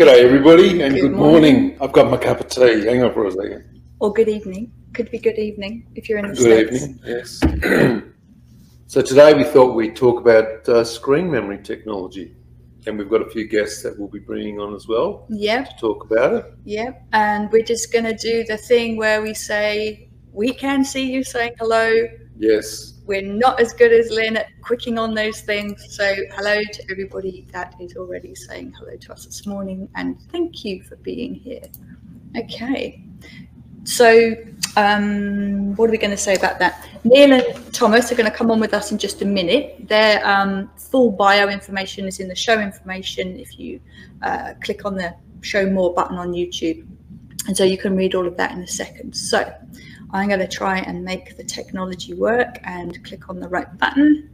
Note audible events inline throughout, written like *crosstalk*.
G'day, everybody, and good, good morning. morning. I've got my cup of tea. Hang on for a second. Or good evening. Could be good evening if you're in the Good States. evening, yes. *clears throat* so today we thought we'd talk about uh, screen memory technology. And we've got a few guests that we'll be bringing on as well. Yeah. To talk about it. Yeah. And we're just going to do the thing where we say, we can see you saying hello. Yes. We're not as good as Lynn at quicking on those things. So, hello to everybody that is already saying hello to us this morning, and thank you for being here. Okay, so um, what are we going to say about that? Neil and Thomas are going to come on with us in just a minute. Their um, full bio information is in the show information if you uh, click on the show more button on YouTube. And so you can read all of that in a second. So I'm going to try and make the technology work and click on the right button.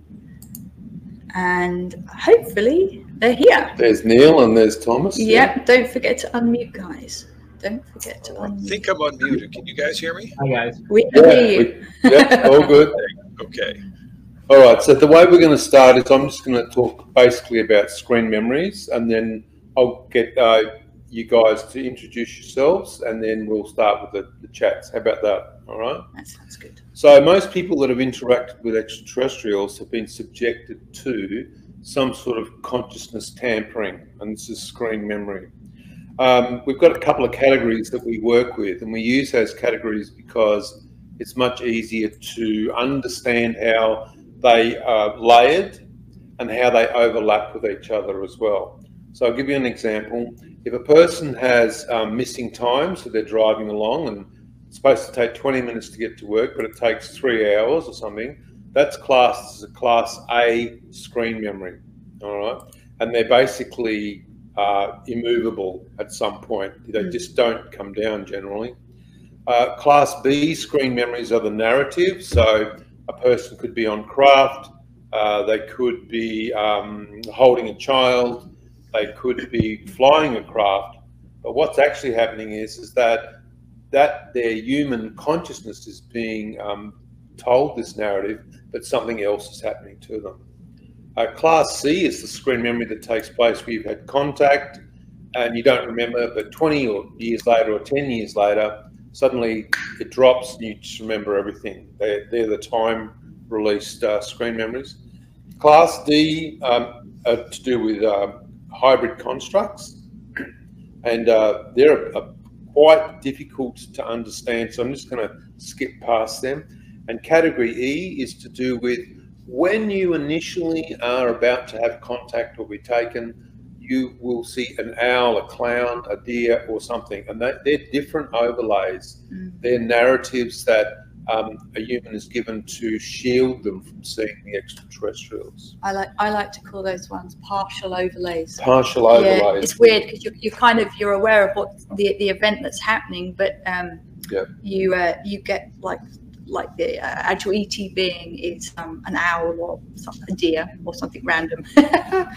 And hopefully they're here. There's Neil and there's Thomas. Yep. Yeah. Don't forget to unmute, guys. Don't forget to unmute. I think I'm unmuted. Can you guys hear me? Hi, guys. We can yeah, hear you. We, yeah, all good. *laughs* okay. All right. So the way we're going to start is I'm just going to talk basically about screen memories, and then I'll get uh, you guys to introduce yourselves, and then we'll start with the, the chats. How about that? All right. That sounds good. So most people that have interacted with extraterrestrials have been subjected to some sort of consciousness tampering, and this is screen memory. Um, we've got a couple of categories that we work with, and we use those categories because it's much easier to understand how they are layered and how they overlap with each other as well. So I'll give you an example. If a person has um, missing time, so they're driving along and it's supposed to take 20 minutes to get to work, but it takes three hours or something, that's classed as a class A screen memory. All right. And they're basically uh, immovable at some point. They mm. just don't come down generally. Uh, class B screen memories are the narrative. So a person could be on craft, uh, they could be um, holding a child, they could be flying a craft. But what's actually happening is, is that that their human consciousness is being um, told this narrative, but something else is happening to them. Uh, class C is the screen memory that takes place where you've had contact and you don't remember, but 20 or years later or 10 years later, suddenly it drops and you just remember everything. They're, they're the time released uh, screen memories. Class D um, are to do with uh, hybrid constructs, and uh, they're a, a quite difficult to understand. So I'm just going to skip past them. And category E is to do with when you initially are about to have contact or be taken, you will see an owl, a clown, a deer, or something. And they, they're different overlays. Mm. They're narratives that um, a human is given to shield them from seeing the extraterrestrials. I like I like to call those ones partial overlays. Partial overlays. Yeah, it's weird because you're, you kind of you're aware of what the the event that's happening, but um, yeah. you uh, you get like like the uh, actual ET being is um, an owl or a deer or something random. *laughs*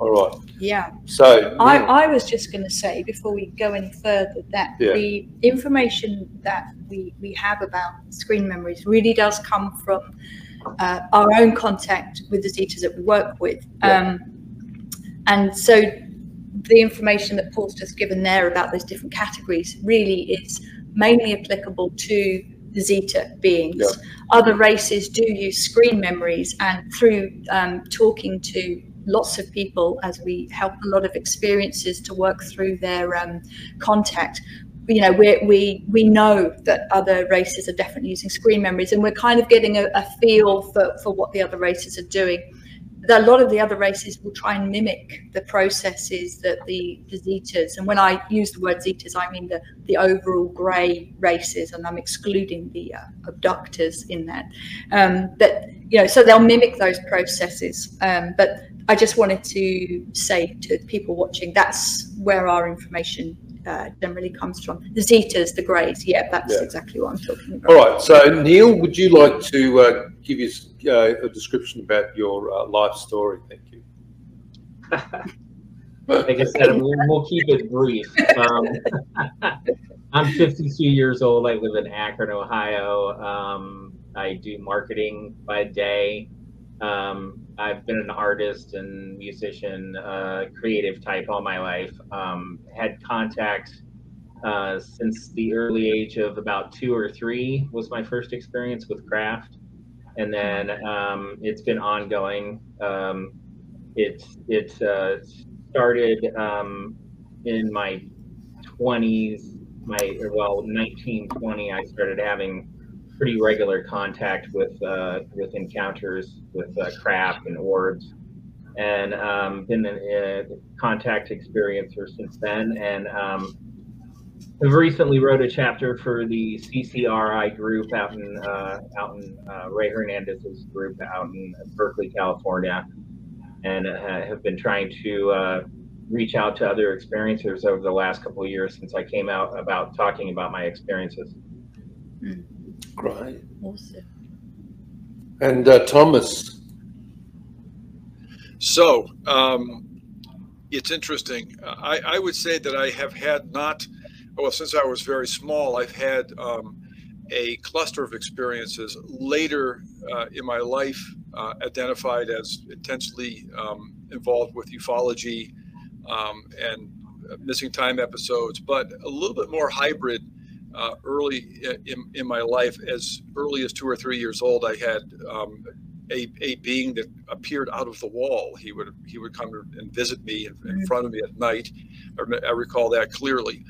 All right. Yeah. So I, I was just going to say before we go any further that yeah. the information that we, we have about screen memories really does come from uh, our own contact with the zetas that we work with. Yeah. Um, and so the information that Paul's just given there about those different categories really is mainly applicable to the Zeta beings. Yeah. Other races do use screen memories, and through um, talking to lots of people as we help a lot of experiences to work through their um, contact you know we we we know that other races are definitely using screen memories and we're kind of getting a, a feel for for what the other races are doing a lot of the other races will try and mimic the processes that the, the zetas, and when I use the word zetas, I mean the, the overall grey races, and I'm excluding the uh, abductors in that. Um, but, you know, so they'll mimic those processes. Um, but I just wanted to say to people watching, that's where our information uh, generally comes from. The zetas, the greys, yeah, that's yeah. exactly what I'm talking about. All right, so Neil, would you like to uh, give us uh, a description about your uh, life story? Thank you. *laughs* like I said, we'll, we'll keep it brief. Um, *laughs* I'm 52 years old. I live in Akron, Ohio. Um, I do marketing by day. Um, I've been an artist and musician, uh, creative type all my life. Um, had contact uh, since the early age of about two or three was my first experience with craft, and then um, it's been ongoing. Um, it it uh, started um, in my 20s, my well 1920. I started having pretty regular contact with uh, with encounters with uh, craft and orbs, and um, been a, contact experiencer since then. And um, I've recently wrote a chapter for the CCRI group out in uh, out in uh, Rey Hernandez's group out in Berkeley, California, and uh, have been trying to uh, reach out to other experiencers over the last couple of years since I came out about talking about my experiences. Great. Awesome. And uh, Thomas. So um, it's interesting. I, I, would say that I have had not, well, since I was very small, I've had um, a cluster of experiences later uh, in my life uh, identified as intensely um, involved with ufology um, and missing time episodes, but a little bit more hybrid uh, early in, in my life, as early as two or three years old, I had um, a, a being that appeared out of the wall. He would he would come and visit me in, in front of me at night. I, recall that clearly.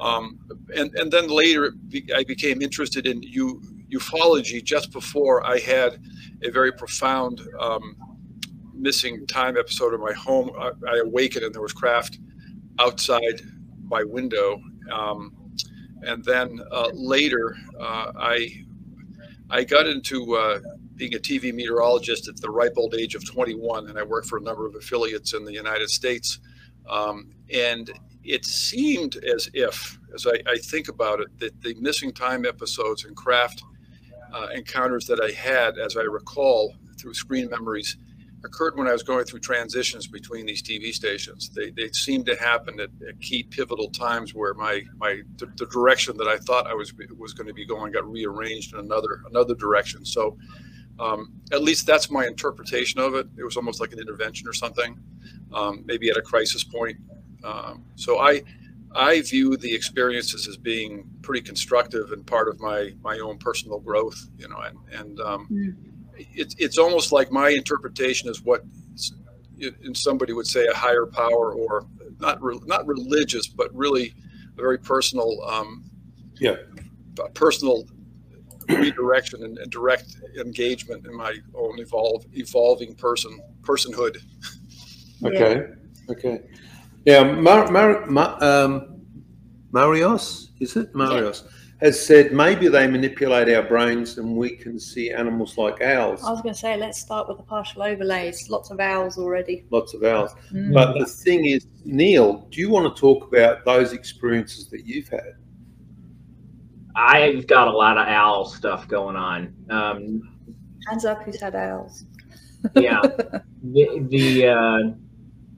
Um, and and then later I became interested in u, ufology just before I had a very profound um, missing time episode in my home. I, I, awakened and there was craft outside my window. Um, and then uh, later uh, I I got into uh, being a TV meteorologist at the ripe old age of 21, and I worked for a number of affiliates in the United States. Um, and it seemed as if, as I, I, think about it, that the missing time episodes and craft uh, encounters that I had, as I recall through screen memories, occurred when I was going through transitions between these TV stations. They, they seemed to happen at, at key pivotal times where my my the, the, direction that I thought I was was going to be going got rearranged in another another direction. So um, at least that's my interpretation of it. It was almost like an intervention or something, um, maybe at a crisis point. Um, so I I view the experiences as being pretty constructive and part of my my own personal growth. You know, and and mm it's it's almost like my interpretation is what and somebody would say a higher power or not re, not religious but really a very personal um, yeah. personal redirection and, and, direct engagement in my own evolve evolving person personhood. Okay. Okay. Yeah Mar, Mar, Mar, um, marios? Is it? Marios. yeah has said maybe they manipulate our brains and we can see animals like owls. I was going to say, let's start with the partial overlays. Lots of owls already. Lots of owls. Mm. But the thing is, Neil, do you want to talk about those experiences that you've had? I've got a lot of owl stuff going on. Um, Hands up who's had owls. yeah. *laughs* The, the uh,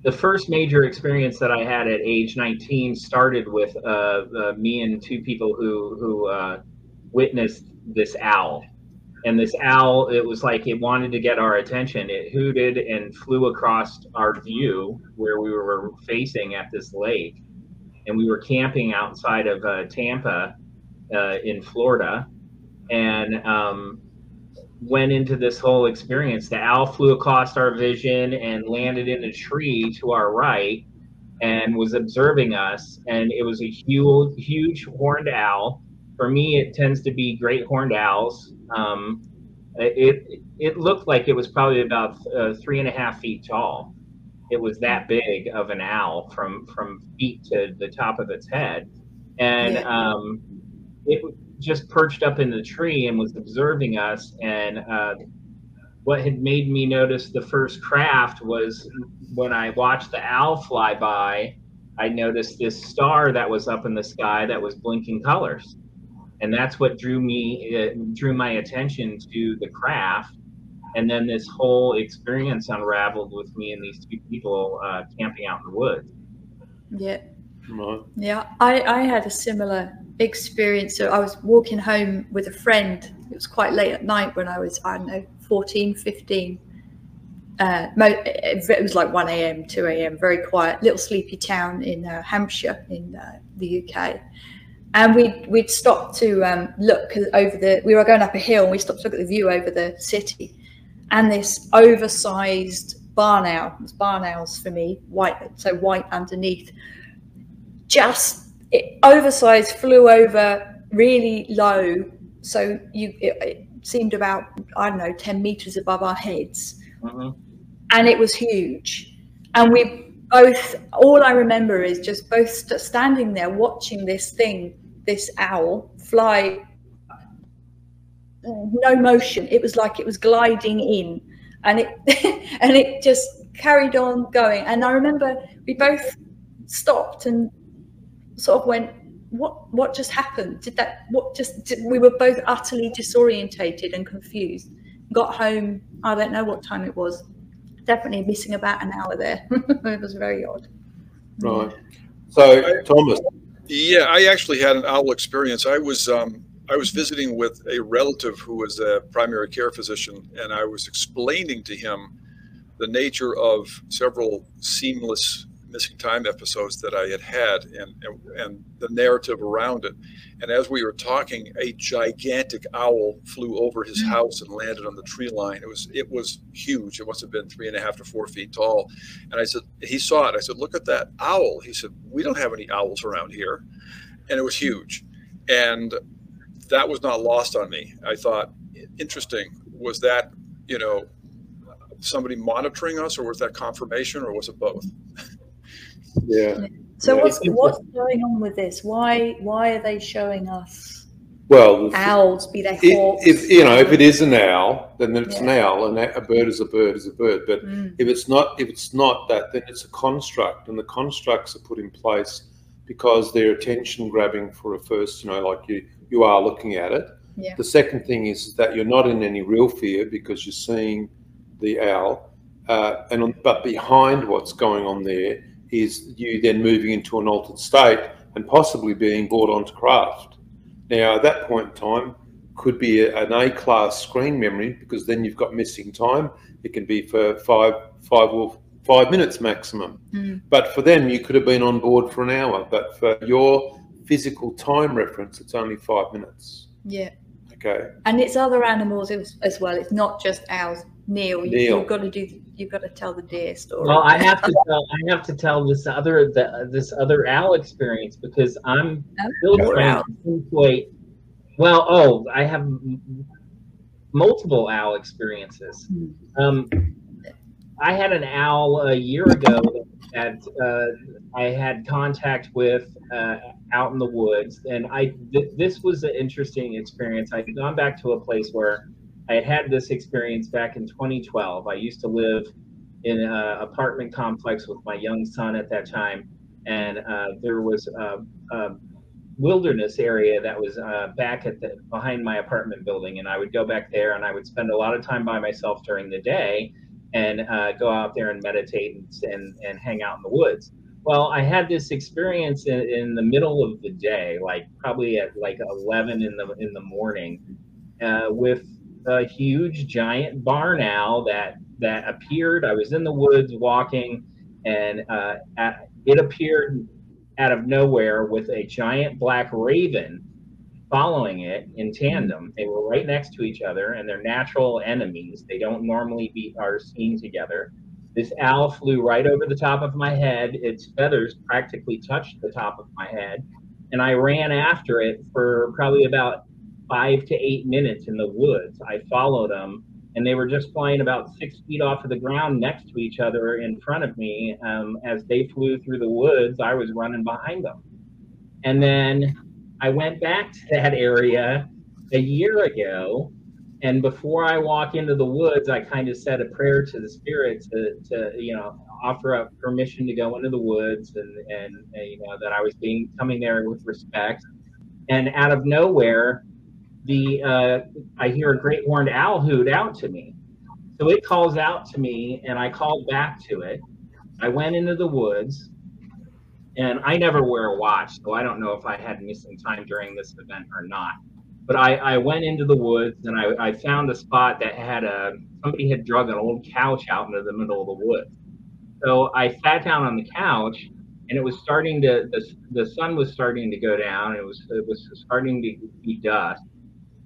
the first major experience that I had at age 19 started with uh, uh, me and two people who who uh, witnessed this owl. And this owl, it was like it wanted to get our attention. It hooted and flew across our view where we were facing at this lake. And we were camping outside of uh, Tampa uh, in Florida. And um, went into this whole experience. The owl flew across our vision and landed in a tree to our right and was observing us. And it was a huge, huge horned owl. For me, it tends to be great horned owls. Um, it it looked like it was probably about uh, three and a half feet tall. It was that big of an owl from from feet to the top of its head, and um, it just perched up in the tree and was observing us. And uh, what had made me notice the first craft was when I watched the owl fly by, I noticed this star that was up in the sky that was blinking colors. And that's what drew me, uh, drew my attention to the craft. And then this whole experience unraveled with me and these two people uh, camping out in the woods. Yeah. Yeah, I, I had a similar experience. So I was walking home with a friend. It was quite late at night when I was, I don't know, 14, 15. uh, it was like 1 a.m., 2 a.m., very quiet, little sleepy town in uh, Hampshire in uh, the UK. And we'd, we'd stopped to um, look over the, we were going up a hill and we stopped to look at the view over the city. And this oversized barn owl, it's barn owls for me, white, so white underneath, just it, oversized, flew over really low. So you, it, it seemed about, I don't know, 10 meters above our heads. Mm-hmm and it was huge. And we both, all I remember is just both st- standing there watching this thing, this owl, fly. No motion. It was like it was gliding in, and it *laughs* and it just carried on going. And I remember we both stopped and sort of went, "What? What just happened? Did that? What just?" Did, we were both utterly disorientated and confused. Got home. I don't know what time it was definitely missing about an hour there. *laughs* it was very odd. Right. So, Thomas. Yeah, I actually had an owl experience. I was um, I was visiting with a relative who was a primary care physician, and I was explaining to him the nature of several seamless missing time episodes that I had had and, and, and the narrative around it. And as we were talking, a gigantic owl flew over his mm. house and landed on the tree line. It was it was huge. It must have been three and a half to four feet tall. And I said, he saw it. I said, look at that owl. He said, we don't have any owls around here. And it was huge. And that was not lost on me. I thought, interesting. Was that, you know, somebody monitoring us or was that confirmation or was it both? *laughs* Yeah. So yeah. what's what's going on with this? Why why are they showing us? Well, owls, be they hawks? If you know, if it is an owl, then it's yeah. an owl, and a bird is a bird is a bird. But mm. if it's not, if it's not that, then it's a construct, and the constructs are put in place because they're attention grabbing for a first. You know, like you you are looking at it. Yeah. The second thing is that you're not in any real fear because you're seeing the owl, uh, and but behind what's going on there is you then moving into an altered state and possibly being brought onto craft. Now, at that point in time, could be an A class screen memory because then you've got missing time. It can be for five, five or five minutes maximum. Mm. But for them, you could have been on board for an hour. But for your physical time reference, it's only five minutes. Yeah. Okay. And it's other animals as well. It's not just owls. Neil, Neil. you've got to do. You've got to tell the deer story. Well, I have to tell. I have to tell this other the, this other owl experience because I'm still trying to pinpoint. Well, oh, I have multiple owl experiences. Hmm. Um, I had an owl a year ago that uh, I had contact with uh, out in the woods, and I th- this was an interesting experience. I'd gone back to a place where I had had this experience back in 2012. I used to live in an apartment complex with my young son at that time, and uh, there was a, a, wilderness area that was uh, back at the behind my apartment building, and I would go back there, and I would spend a lot of time by myself during the day, and uh, go out there and meditate and, and, and hang out in the woods. Well, I had this experience in, in the middle of the day, like probably at like 11 in the in the morning, uh, with a huge giant barn owl that that appeared. I was in the woods walking, and uh, at, it appeared out of nowhere with a giant black raven following it in tandem. They were right next to each other, and they're natural enemies. They don't normally be are seen together. This owl flew right over the top of my head. Its feathers practically touched the top of my head, and I ran after it for probably about five to eight minutes in the woods. I followed them, and they were just flying about six feet off of the ground next to each other in front of me. Um, as they flew through the woods, I was running behind them. And then I went back to that area a year ago. And before I walk into the woods, I kind of said a prayer to the spirit to, to you know, offer up permission to go into the woods and, and, and you know, that I was being coming there with respect. And out of nowhere, the uh, I hear a great horned owl hoot out to me. So it calls out to me, and I called back to it. I went into the woods, and I never wear a watch, so I don't know if I had missing time during this event or not. but I, I went into the woods and I, I found a spot that had a somebody had drug an old couch out into the middle of the woods. So I sat down on the couch and it was starting to the, the sun was starting to go down. It was it was starting to be dusk,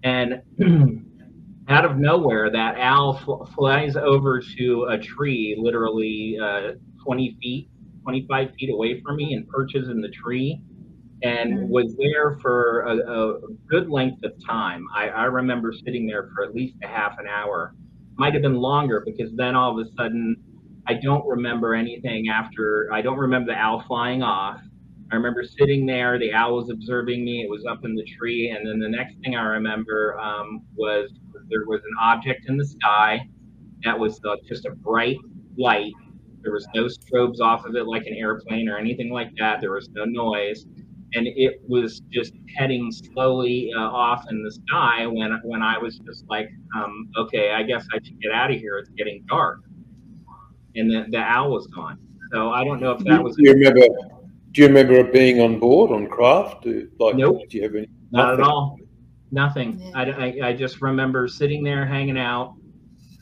and *clears throat* out of nowhere, that owl fl- flies over to a tree, literally uh, 20 feet, 25 feet away from me, and perches in the tree and mm-hmm. was there for a, a good length of time. I, I, remember sitting there for at least a half an hour. Might have been longer because then all of a sudden, I don't remember anything after. I don't remember the owl flying off. I remember sitting there. The owl was observing me. It was up in the tree, and then the next thing I remember um, was there was an object in the sky that was uh, just a bright light. There was no strobes off of it like an airplane or anything like that. There was no noise and it was just heading slowly uh, off in the sky when when I was just like, um, okay, I guess I should get out of here. It's getting dark, and the, the owl was gone. So I don't know if that was. You remember? Do you remember being on board on craft? Like, nope. Do you have any? Not at all. Nothing. Yeah. I, I, I just remember sitting there hanging out,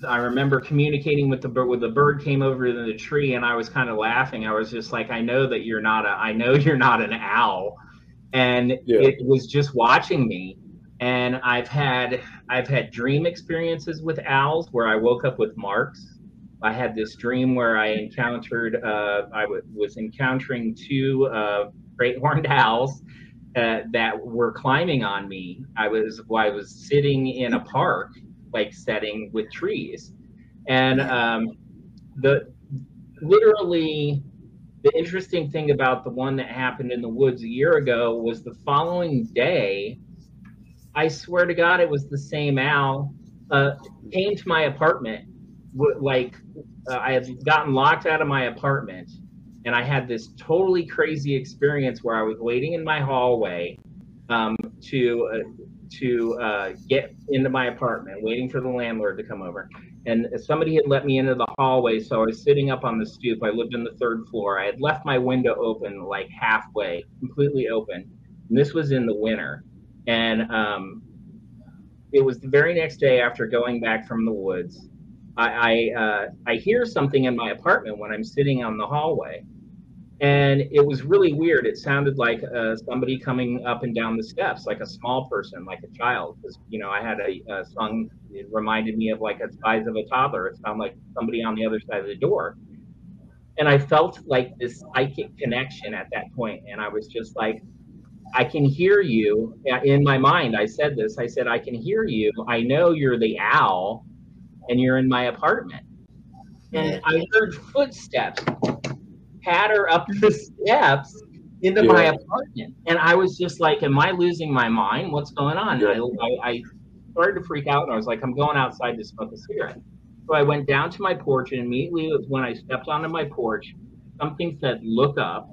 I remember communicating with the bird when the bird came over to the tree and I was kind of laughing. I was just like, I know that you're not a I know you're not an owl. And yeah. it was just watching me. And I've had I've had dream experiences with owls where I woke up with marks. I had this dream where I encountered uh, I w- was encountering two uh, great horned owls uh, that were climbing on me. I was I was sitting in a park like setting with trees. And um, the literally the interesting thing about the one that happened in the woods a year ago was the following day. I swear to God, it was the same owl. Uh, came to my apartment, like uh, I had gotten locked out of my apartment, and I had this totally crazy experience where I was waiting in my hallway um, to uh, to uh, get into my apartment, waiting for the landlord to come over. And somebody had let me into the hallway, so I was sitting up on the stoop. I lived in the third floor. I had left my window open, like halfway, completely open. And this was in the winter. And um, it was the very next day after going back from the woods. I I, uh, I hear something in my apartment when I'm sitting on the hallway, and it was really weird. It sounded like uh, somebody coming up and down the steps, like a small person, like a child. Because you know, I had a, a song. It reminded me of like a size of a toddler. It sounded like somebody on the other side of the door, and I felt like this psychic connection at that point. And I was just like, I can hear you in my mind. I said this. I said, I can hear you. I know you're the owl, and you're in my apartment. And I heard footsteps patter up the steps into yeah. my apartment. And I was just like, Am I losing my mind? What's going on? Yeah. I, I, started to freak out and I was like, I'm going outside to smoke a cigarette. So I went down to my porch and immediately when I stepped onto my porch, something said, Look up.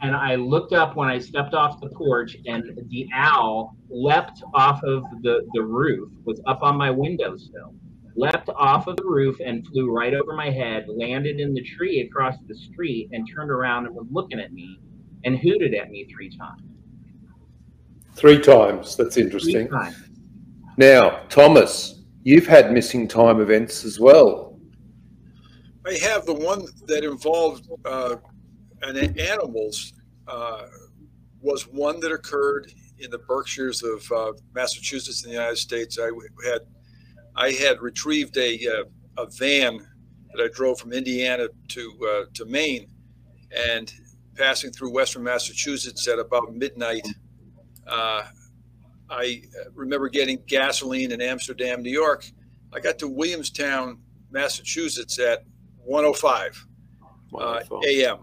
And I looked up when I stepped off the porch, and the owl leapt off of the, the roof, was up on my windowsill leapt off of the roof and flew right over my head, landed in the tree across the street, and turned around and was looking at me and hooted at me three times. Three times. That's interesting. Times. Now, Thomas, you've had missing time events as well. I have the one that involved uh, animals. Uh, was one that occurred in the Berkshires of uh, Massachusetts in the United States. I had I had retrieved a, uh, a van that I drove from Indiana to uh, to Maine, and passing through Western Massachusetts at about midnight, uh, I remember getting gasoline in Amsterdam, New York. I got to Williamstown, Massachusetts at 105 uh, a.m.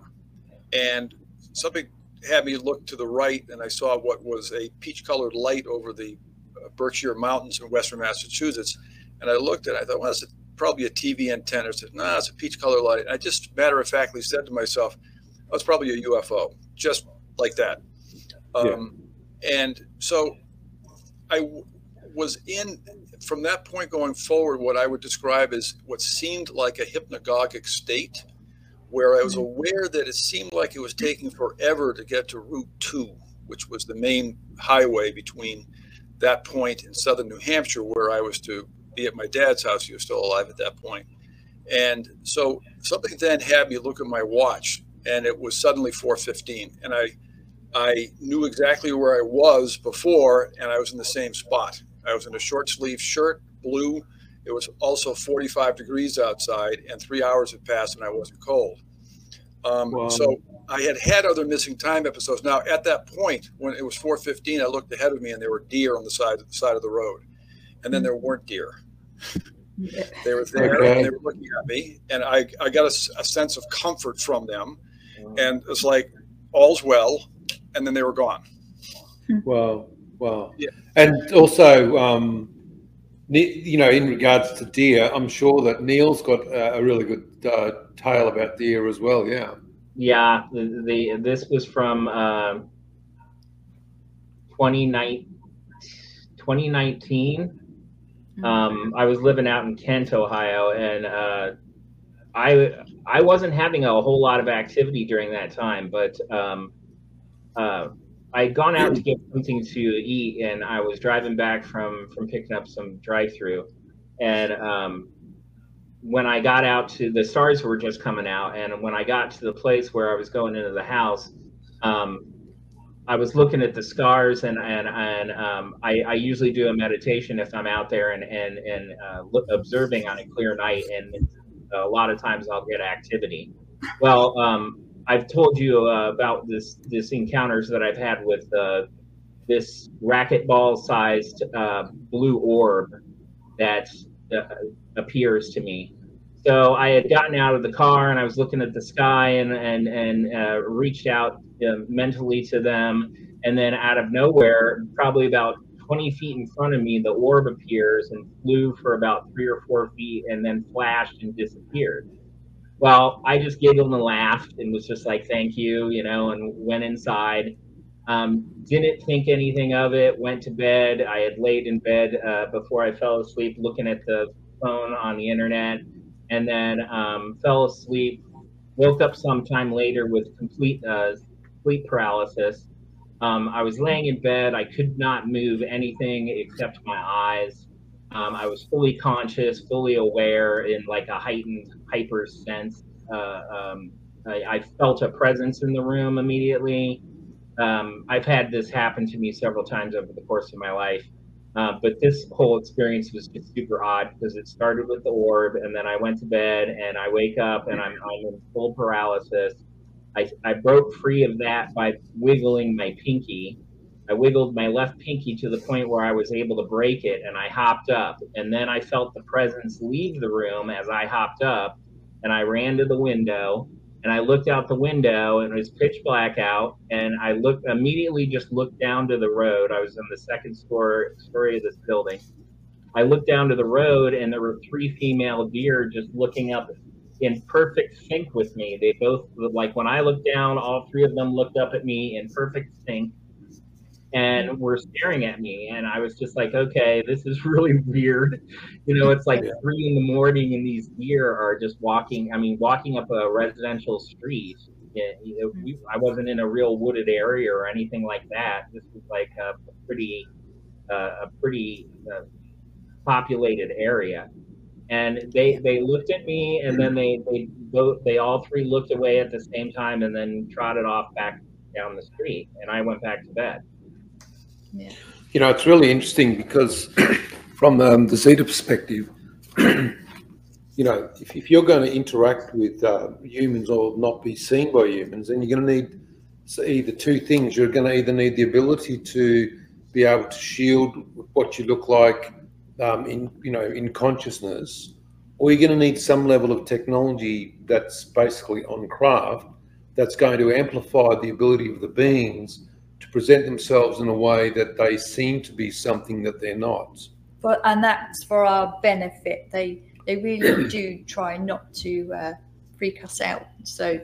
and something had me look to the right, and I saw what was a peach-colored light over the uh, Berkshire Mountains in Western Massachusetts. And I looked at it, I thought, well, it's probably a TV antenna. I said, no, nah, it's a peach color light. And I just matter of factly said to myself, oh, it's probably a UFO, just like that. Um, yeah. And so I w- was in, from that point going forward, what I would describe as what seemed like a hypnagogic state, where I was mm-hmm. aware that it seemed like it was taking forever to get to Route 2, which was the main highway between that point in southern New Hampshire where I was to be at my dad's house. He was still alive at that point. And so something then had me look at my watch and it was suddenly 415 and I I knew exactly where I was before and I was in the same spot. I was in a short sleeve shirt, blue. It was also 45 degrees outside and three hours had passed and I wasn't cold. Um, wow. So I had had other missing time episodes. Now at that point, when it was 4:15, I looked ahead of me and there were deer on the side of the side of the road, and then there weren't deer. They were there okay. and they were looking at me, and I I got a, a sense of comfort from them, and it's like all's well, and then they were gone. Wow, wow. Yeah. And also, um, you know, in regards to deer, I'm sure that Neil's got a really good uh, tale about deer as well. Yeah. Yeah, the, the this was from uh, 2019. 2019. Mm-hmm. Um, I was living out in Kent, Ohio, and uh, I I wasn't having a whole lot of activity during that time, but um, uh, I had gone out to get something to eat, and I was driving back from from picking up some drive-through, and um, when I got out to the stars were just coming out, and when I got to the place where I was going into the house, um, I was looking at the stars, and and and um, I, I, usually do a meditation if I'm out there and and and uh, look, observing on a clear night, and a lot of times I'll get activity. Well, um, I've told you uh, about this this encounters that I've had with uh, this racquetball sized uh, blue orb that uh, appears to me so I had gotten out of the car and I was looking at the sky and and and uh, reached out uh, mentally to them, and then out of nowhere, probably about 20 feet in front of me, the orb appears and flew for about three or four feet, and then flashed and disappeared. Well, I just giggled and laughed and was just like, "Thank you," you know, and went inside. Um, didn't think anything of it. Went to bed. I had laid in bed uh, before I fell asleep, looking at the phone on the internet and then um, fell asleep. Woke up sometime later with complete uh, sleep paralysis. Um, I was laying in bed. I could not move anything except my eyes. Um, I was fully conscious, fully aware, in like a heightened hyper sense. Uh, um, I, I, felt a presence in the room immediately. Um, I've had this happen to me several times over the course of my life. Uh, but this whole experience was just super odd because it started with the orb, and then I went to bed, and I wake up, and I'm, I'm in full paralysis. I, I broke free of that by wiggling my pinky. I wiggled my left pinky to the point where I was able to break it, and I hopped up. And then I felt the presence leave the room as I hopped up, and I ran to the window, and I looked out the window and it was pitch black out. And I looked immediately, just looked down to the road. I was in the second story story of this building. I looked down to the road and there were three female deer just looking up in perfect sync with me. They both like when I looked down, all three of them looked up at me in perfect sync and were staring at me. And I was just like, okay, this is *laughs* really weird. You know, it's like yeah. three in the morning and these deer are just walking. I mean, walking up a residential street. It, know, we, I wasn't in a real wooded area or anything like that. This was like a pretty, uh, a pretty uh, populated area. And they they looked at me, and then they they both they all three looked away at the same time, and then trotted off back down the street. And I went back to bed. Yeah. You know, it's really interesting because *clears throat* from um, the Zeta perspective, *clears throat* you know, if, if, you're going to interact with uh, humans or not be seen by humans, then you're going to need either two things. You're going to either need the ability to be able to shield what you look like um, in, you know, in consciousness, or you're going to need some level of technology that's basically on craft that's going to amplify the ability of the beings to present themselves in a way that they seem to be something that they're not. But and that's for our benefit. They they really *clears throat* do try not to uh, freak us out. So,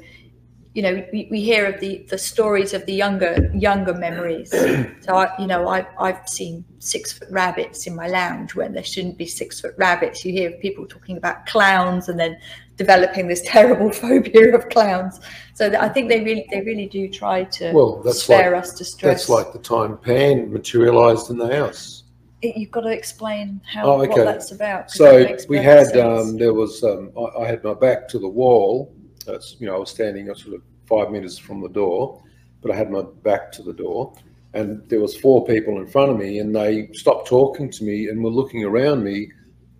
you know, we, we hear of the the stories of the younger younger memories. *clears throat* so I, you know, I've I've seen six foot rabbits in my lounge when there shouldn't be six foot rabbits. You hear people talking about clowns and then developing this *laughs* terrible phobia of clowns. So I think they really they really do try to well, that's spare like, us distress. That's like the time Pan materialized in the house. you've got to explain how oh, okay. what that's about. So we had um, there was um, I, I, had my back to the wall. That's you know I was standing sort of five meters from the door, but I had my back to the door, and there was four people in front of me, and they stopped talking to me and were looking around me,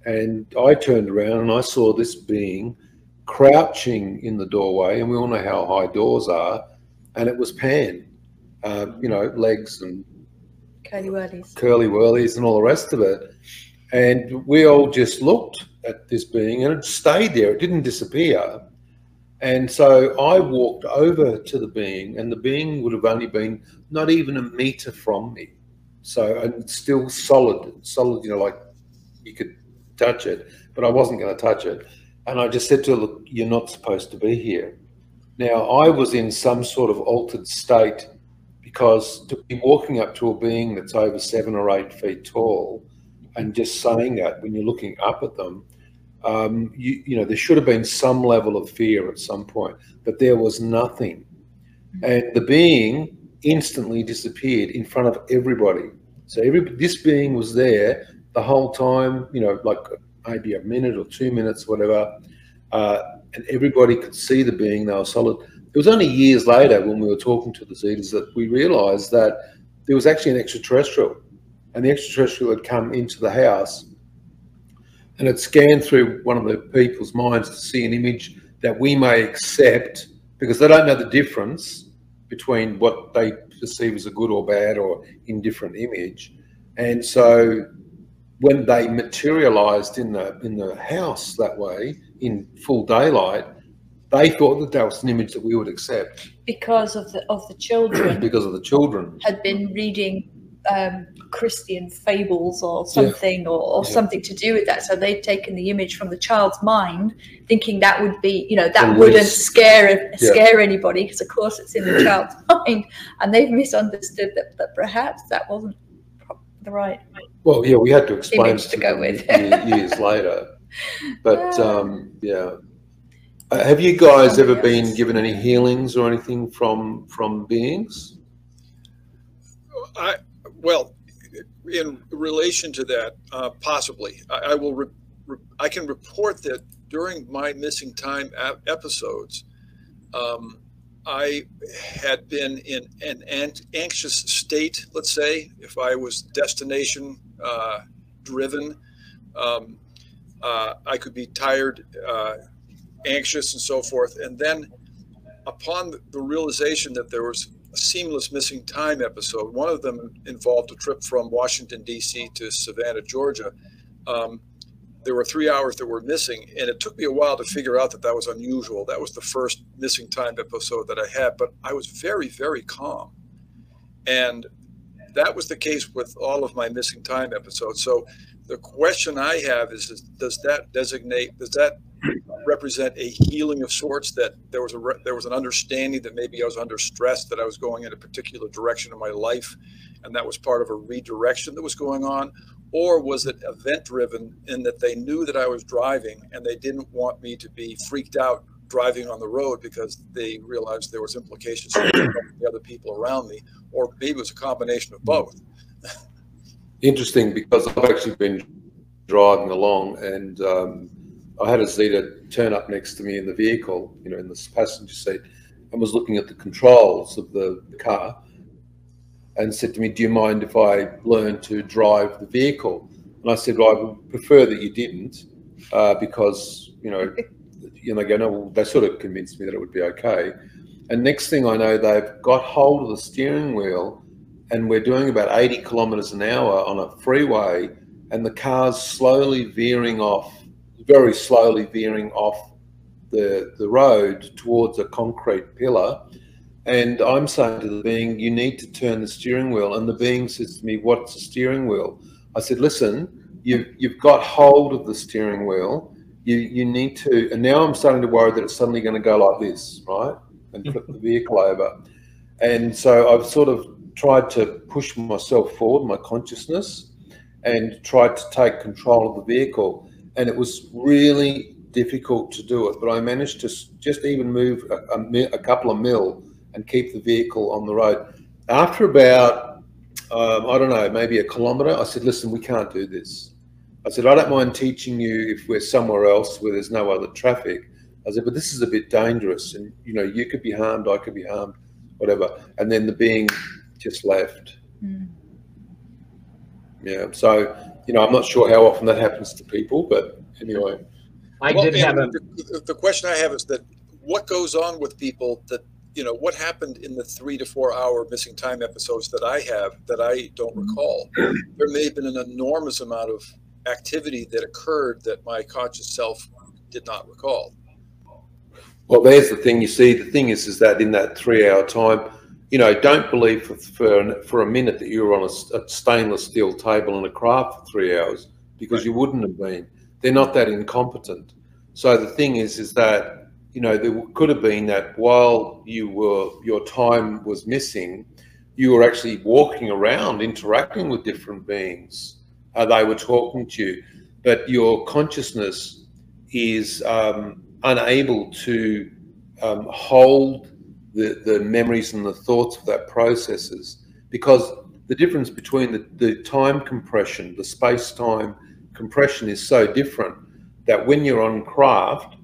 and I turned around and I saw this being crouching in the doorway, and we all know how high doors are, and it was Pan, uh, you know, legs and curly whirlies, curly whirlies, and all the rest of it. And we all just looked at this being, and it stayed there. It didn't disappear. And so I walked over to the being, and the being would have only been not even a meter from me. So and still solid, solid, you know, like you could touch it, but I wasn't going to touch it. And I just said to her, look, you're not supposed to be here. Now, I was in some sort of altered state because to be walking up to a being that's over seven or eight feet tall and just saying that when you're looking up at them, um, you, you know, there should have been some level of fear at some point, but there was nothing. And the being instantly disappeared in front of everybody. So every this being was there the whole time, you know, like maybe a minute or two minutes, whatever, uh, and everybody could see the being. They were solid it was only years later when we were talking to the Zetas that we realised that there was actually an extraterrestrial, and the extraterrestrial had come into the house and it scanned through one of the people's minds to see an image that we may accept because they don't know the difference between what they perceive as a good or bad or indifferent image. And so when they materialized in the in the house that way in full daylight, they thought that that was an image that we would accept because of the of the children *clears throat* because of the children had been reading um, Christian fables or something, yeah. or, or yeah. something to do with that. So they'd taken the image from the child's mind, thinking that would be, you know, that wouldn't scare scare yeah. anybody, because of course it's in the *clears throat* child's mind, and they've misunderstood that, that perhaps that wasn't the right. Well, yeah, we had to explain to, to go with *laughs* years later, but um, yeah. Uh, have you guys ever been given any healings or anything from from beings? I well, in relation to that, uh, possibly. I, I will. I can report that during my missing time episodes, um, I had been in an anxious state. Let's say, if I was destination uh, driven, um, uh, I could be tired uh, anxious and so forth. And then upon the realization that there was a seamless missing time episode, one of them involved a trip from Washington, D.C. to Savannah, Georgia. Um, there were three hours that were missing, and it took me a while to figure out that that was unusual. That was the first missing time episode that I had, but I was very, very calm. And that was the case with all of my missing time episodes. So the question I have is, is does that designate, does that represent a healing of sorts that there was a there was an understanding that maybe I was under stress that I was going in a particular direction in my life and that was part of a redirection that was going on? Or was it event driven in that they knew that I was driving and they didn't want me to be freaked out driving on the road because they realized there was implications for the other people around me? Or maybe it was a combination of both? Interesting because I've actually been driving along and um, I had a Zeta turn up next to me in the vehicle, you know, in the passenger seat, and was looking at the controls of the, the car and said to me, Do you mind if I learn to drive the vehicle? And I said, Well, I would prefer that you didn't uh, because, you know, *laughs* you know, they go, No, well, they sort of convinced me that it would be okay. And next thing I know, they've got hold of the steering wheel and we're doing about 80 kilometers an hour on a freeway and the car's slowly veering off very slowly veering off the, the road towards a concrete pillar. And I'm saying to the being, you need to turn the steering wheel. And the being says to me, what's the steering wheel? I said, listen, you've, you've got hold of the steering wheel. You, you need to, and now I'm starting to worry that it's suddenly going to go like this, right? And flip the vehicle over. And so I've sort of tried to push myself forward, my consciousness, and tried to take control of the vehicle and it was really difficult to do it. But I managed to just even move a, a, a couple of mil and keep the vehicle on the road. After about um, I don't know, maybe a kilometre. I said, listen, we can't do this. I said, I don't mind teaching you if we're somewhere else where there's no other traffic. I said, but this is a bit dangerous, and you know, you could be harmed, I could be harmed, whatever. And then the being just left. Mm. Yeah. So, you know, I'm not sure how often that happens to people, but anyway. I well, did have a. The, the question I have is that what goes on with people that you know what happened in the three to four hour missing time episodes that I have that I don't mm-hmm. recall. There may have been an enormous amount of activity that occurred that my conscious self did not recall. Well, there's the thing. You see, the thing is, is that in that three-hour time, you know, don't believe for for, for a minute that you were on a, a, stainless steel table in a craft for three hours because right. you wouldn't have been. They're not that incompetent. So the thing is, is that you know there could have been that while you were your time was missing, you were actually walking around interacting with different beings. Uh, they were talking to you, but your consciousness is um, unable to um, hold the, the memories and the thoughts of that processes because the difference between the, the time compression, the space time compression is so different that when you're on craft,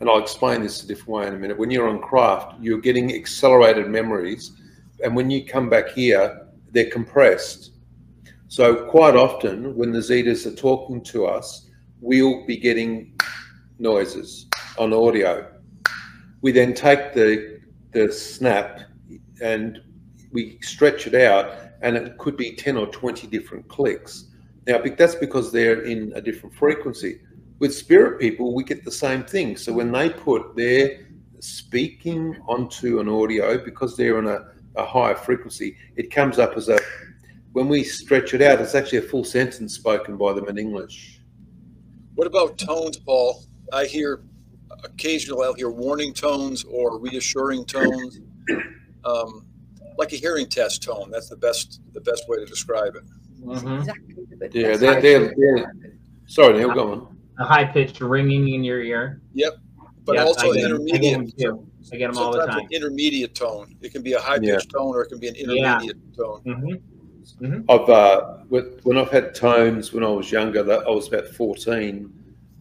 and I'll explain this a different way in a minute, when you're on craft, you're getting accelerated memories. And when you come back here, they're compressed. So quite often when the Zetas are talking to us, we'll be getting noises on audio. We then take the, the snap and we stretch it out and it could be 10 or 20 different clicks. Now, that's because they're in a different frequency. With spirit people, we get the same thing. So when they put their speaking onto an audio, because they're on a, a higher frequency, it comes up as a, when we stretch it out, it's actually a full sentence spoken by them in English. What about tones, Paul? I hear occasionally I'll hear warning tones or reassuring tones, um, like a hearing test tone. That's the best the best way to describe it. Mm-hmm. Exactly. Yeah, they're, they're, they're, sorry, Neil, go on. A high pitched ringing in your ear. Yep, but yep, also intermediate. I get them, I get them all the time. An intermediate tone. It can be a high pitched yeah. tone or it can be an intermediate yeah. tone. Mm-hmm. Mm-hmm. I've uh, when I've had tones when I was younger, that I was about fourteen.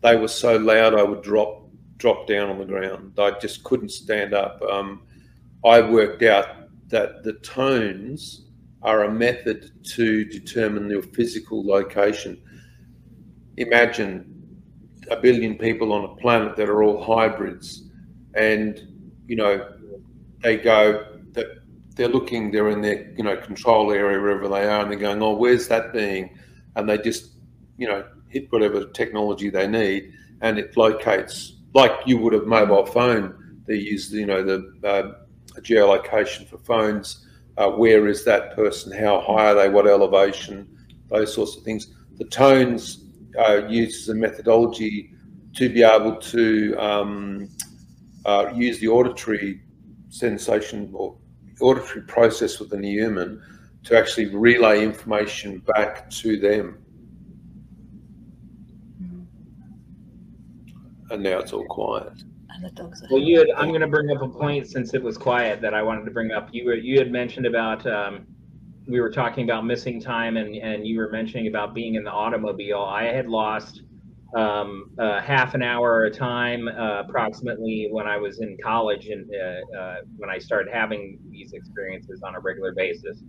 They were so loud I would drop drop down on the ground. I just couldn't stand up. Um, I worked out that the tones are a method to determine your physical location. Imagine a billion people on a planet that are all hybrids, and you know they go that they're looking, they're in their you know control area wherever they are, and they're going, oh, where's that being? And they just you know hit whatever technology they need, and it locates like you would a mobile phone. They use you know the uh, geolocation for phones uh, where is that person? How high are they? What elevation? Those sorts of things. The tones uh, uses a methodology to be able to um, uh, use the auditory sensation or auditory process within the human to actually relay information back to them. And now it's all quiet the dogs. Well, you had, I'm going to bring up a point since it was quiet that I wanted to bring up. You were, you had mentioned about um, we were talking about missing time, and and you were mentioning about being in the automobile. I had lost um, uh, half an hour at a time, uh, approximately when I was in college, and uh, uh when I started having these experiences on a regular basis.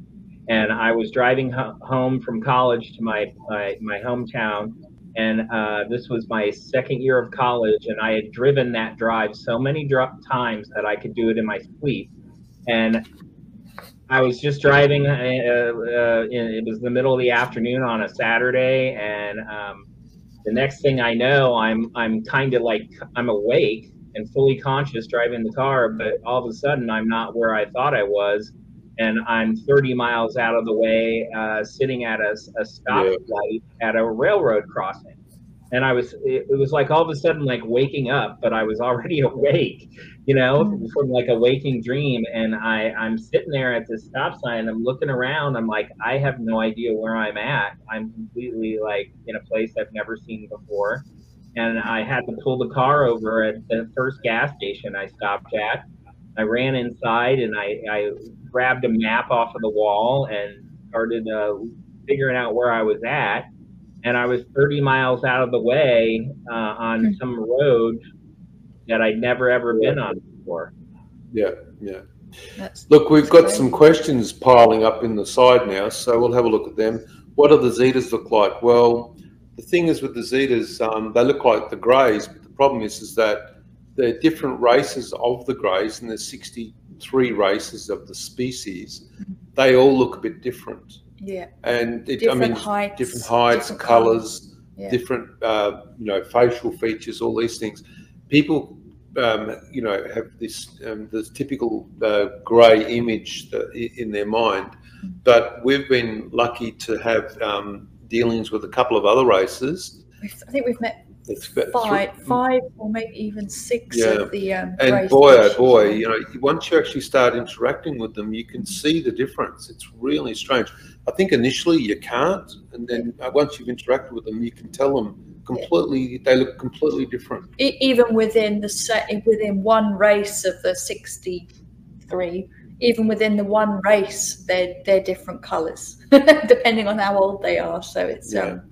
And I was driving ho- home from college to my my, my hometown and uh, this was my second year of college and i had driven that drive so many times that i could do it in my sleep. And i was just driving uh, uh, it was the middle of the afternoon on a saturday and um, the next thing i know i'm i'm kind of like i'm awake and fully conscious driving the car but all of a sudden i'm not where i thought i was and I'm 30 miles out of the way, uh, sitting at a, a stoplight yeah. at a railroad crossing. And I was, it, it, was like all of a sudden like waking up, but I was *laughs* already awake, you know, mm-hmm. from like a waking dream. And I, I'm sitting there at this stop sign. I'm looking around. I'm like, I have no idea where I'm at. I'm completely like in a place I've never seen before. And I had to pull the car over at the first gas station I stopped at I ran inside and I, I grabbed a map off of the wall and started uh, figuring out where I was at, and I was 30 miles out of the way uh, on mm-hmm. some road that I'd never ever been on before. Yeah, yeah. That's, look, we've got great. some questions piling up in the side now, so we'll have a look at them. What do the Zetas look like? Well, the thing is with the Zetas, um, they look like the Greys, but the problem is, is that they're different races of the Greys, and there's 63 races of the species. They all look a bit different. Yeah. And it, different I mean, heights, different heights, different colours, yeah. different, uh, you know, facial features, all these things. People um, you know, have this um, this typical uh, grey image in their mind. But we've been lucky to have um, dealings with a couple of other races. I think we've met five, five or maybe even six yeah. of the um, and boy oh boy you know once you actually start interacting with them you can see the difference. It's really strange. I think initially you can't and then uh, once you've interacted with them you can tell them completely they look completely different. Even within the set within one race of the 63 even within the one race they're they're different colors *laughs* depending on how old they are. So it's yeah. um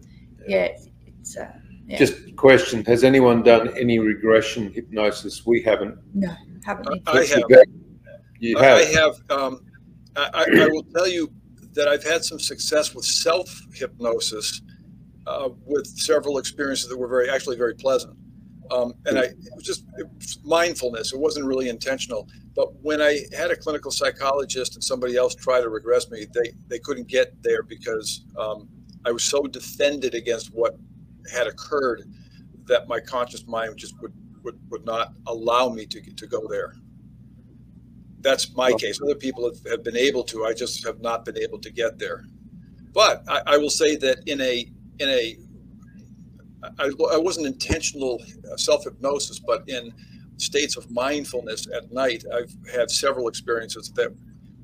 yeah it's, it's uh, yeah. just question has anyone done any regression hypnosis we haven't no haven't i have you have i have um I, I will tell you that i've had some success with self hypnosis uh, with several experiences that were very, actually very pleasant. Um, and I, it was just it was mindfulness. It wasn't really intentional. But when I had a clinical psychologist and somebody else try to regress me, they, they couldn't get there because um, I was so defended against what had occurred that my conscious mind just would, would, would not allow me to, to go there. That's my case. Other people have, have been able to. I just have not been able to get there. But I, I will say that in a in a I, I wasn't intentional uh, self hypnosis, but in states of mindfulness at night, I've had several experiences that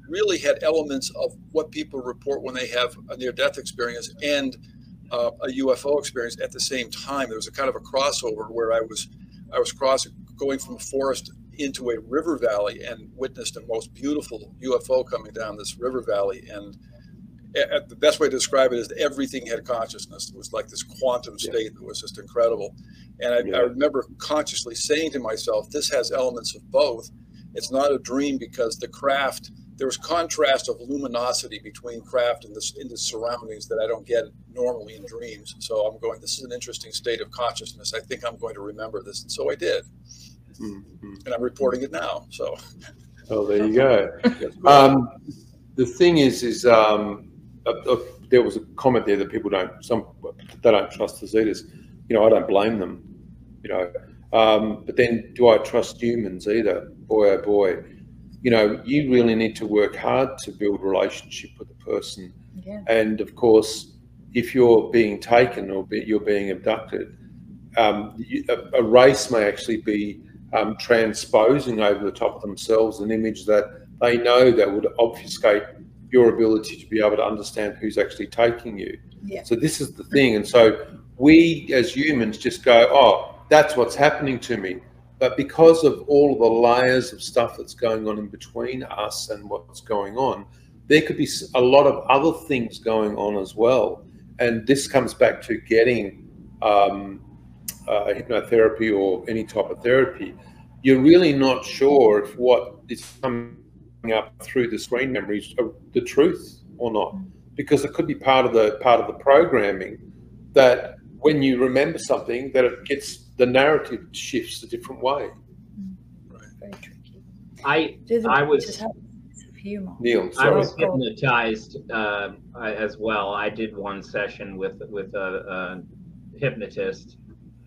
really had elements of what people report when they have a near death experience and uh, a UFO experience at the same time. There was a kind of a crossover where I was I was crossing going from a forest into a river valley and witnessed a most beautiful UFO coming down this river valley and the best way to describe it is everything had consciousness. It was like this quantum state yeah. that was just incredible. And I, yeah. I, remember consciously saying to myself, this has elements of both. It's not a dream because the craft, there was contrast of luminosity between craft and the, in the surroundings that I don't get normally in dreams. So I'm going, this is an interesting state of consciousness. I think I'm going to remember this. And so I did. Mm-hmm. And I'm reporting it now. So. Oh, there you go. *laughs* um, the thing is, is um, uh, uh, there was a comment there that people don't some they don't trust the Zetas. You know, I don't blame them. You know, um, but then do I trust humans either? Boy, oh boy. You know, you really need to work hard to build relationship with the person. Yeah. And of course, if you're being taken or be, you're being abducted, um, a, a, race may actually be um, transposing over the top of themselves an image that they know that would obfuscate your ability to be able to understand who's actually taking you. Yeah. So this is the thing. And so we as humans just go, oh, that's what's happening to me. But because of all the layers of stuff that's going on in between us and what's going on, there could be a lot of other things going on as well. And this comes back to getting um, uh, hypnotherapy or any type of therapy. You're really not sure if what is coming up through the screen memories the truth or not because it could be part of the part of the programming that when you remember something that it gets the narrative shifts a different way. Right. very tricky. I i was Neil, I was hypnotized uh, as well. I did one session with with a, a hypnotist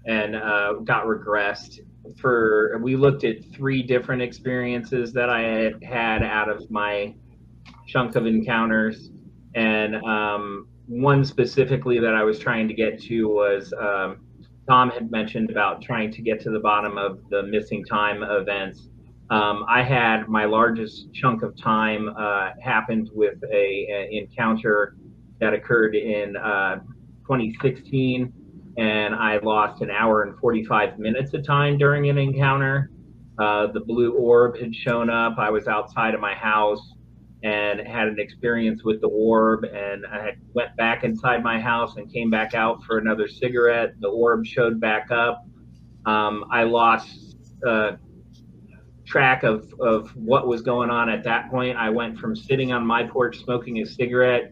and uh, got regressed for we looked at three different experiences that I had had out of my chunk of encounters, and um, one specifically that I was trying to get to was um, Tom had mentioned about trying to get to the bottom of the missing time events. Um, I had my largest chunk of time uh, happened with a, a, encounter that occurred in uh, 2016 and I lost an hour and 45 minutes of time during an encounter. Uh, the blue orb had shown up. I was outside of my house, and had an experience with the orb. And I went back inside my house and came back out for another cigarette. The orb showed back up. Um, I lost uh, track of, of what was going on at that point. I went from sitting on my porch smoking a cigarette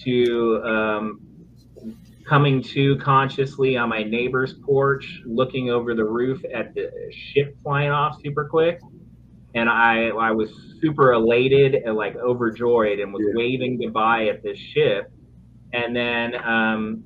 to um, coming to consciously on my neighbor's porch, looking over the roof at the ship flying off super quick. And I, I was super elated and like overjoyed and was yeah. waving goodbye at this ship. And then um,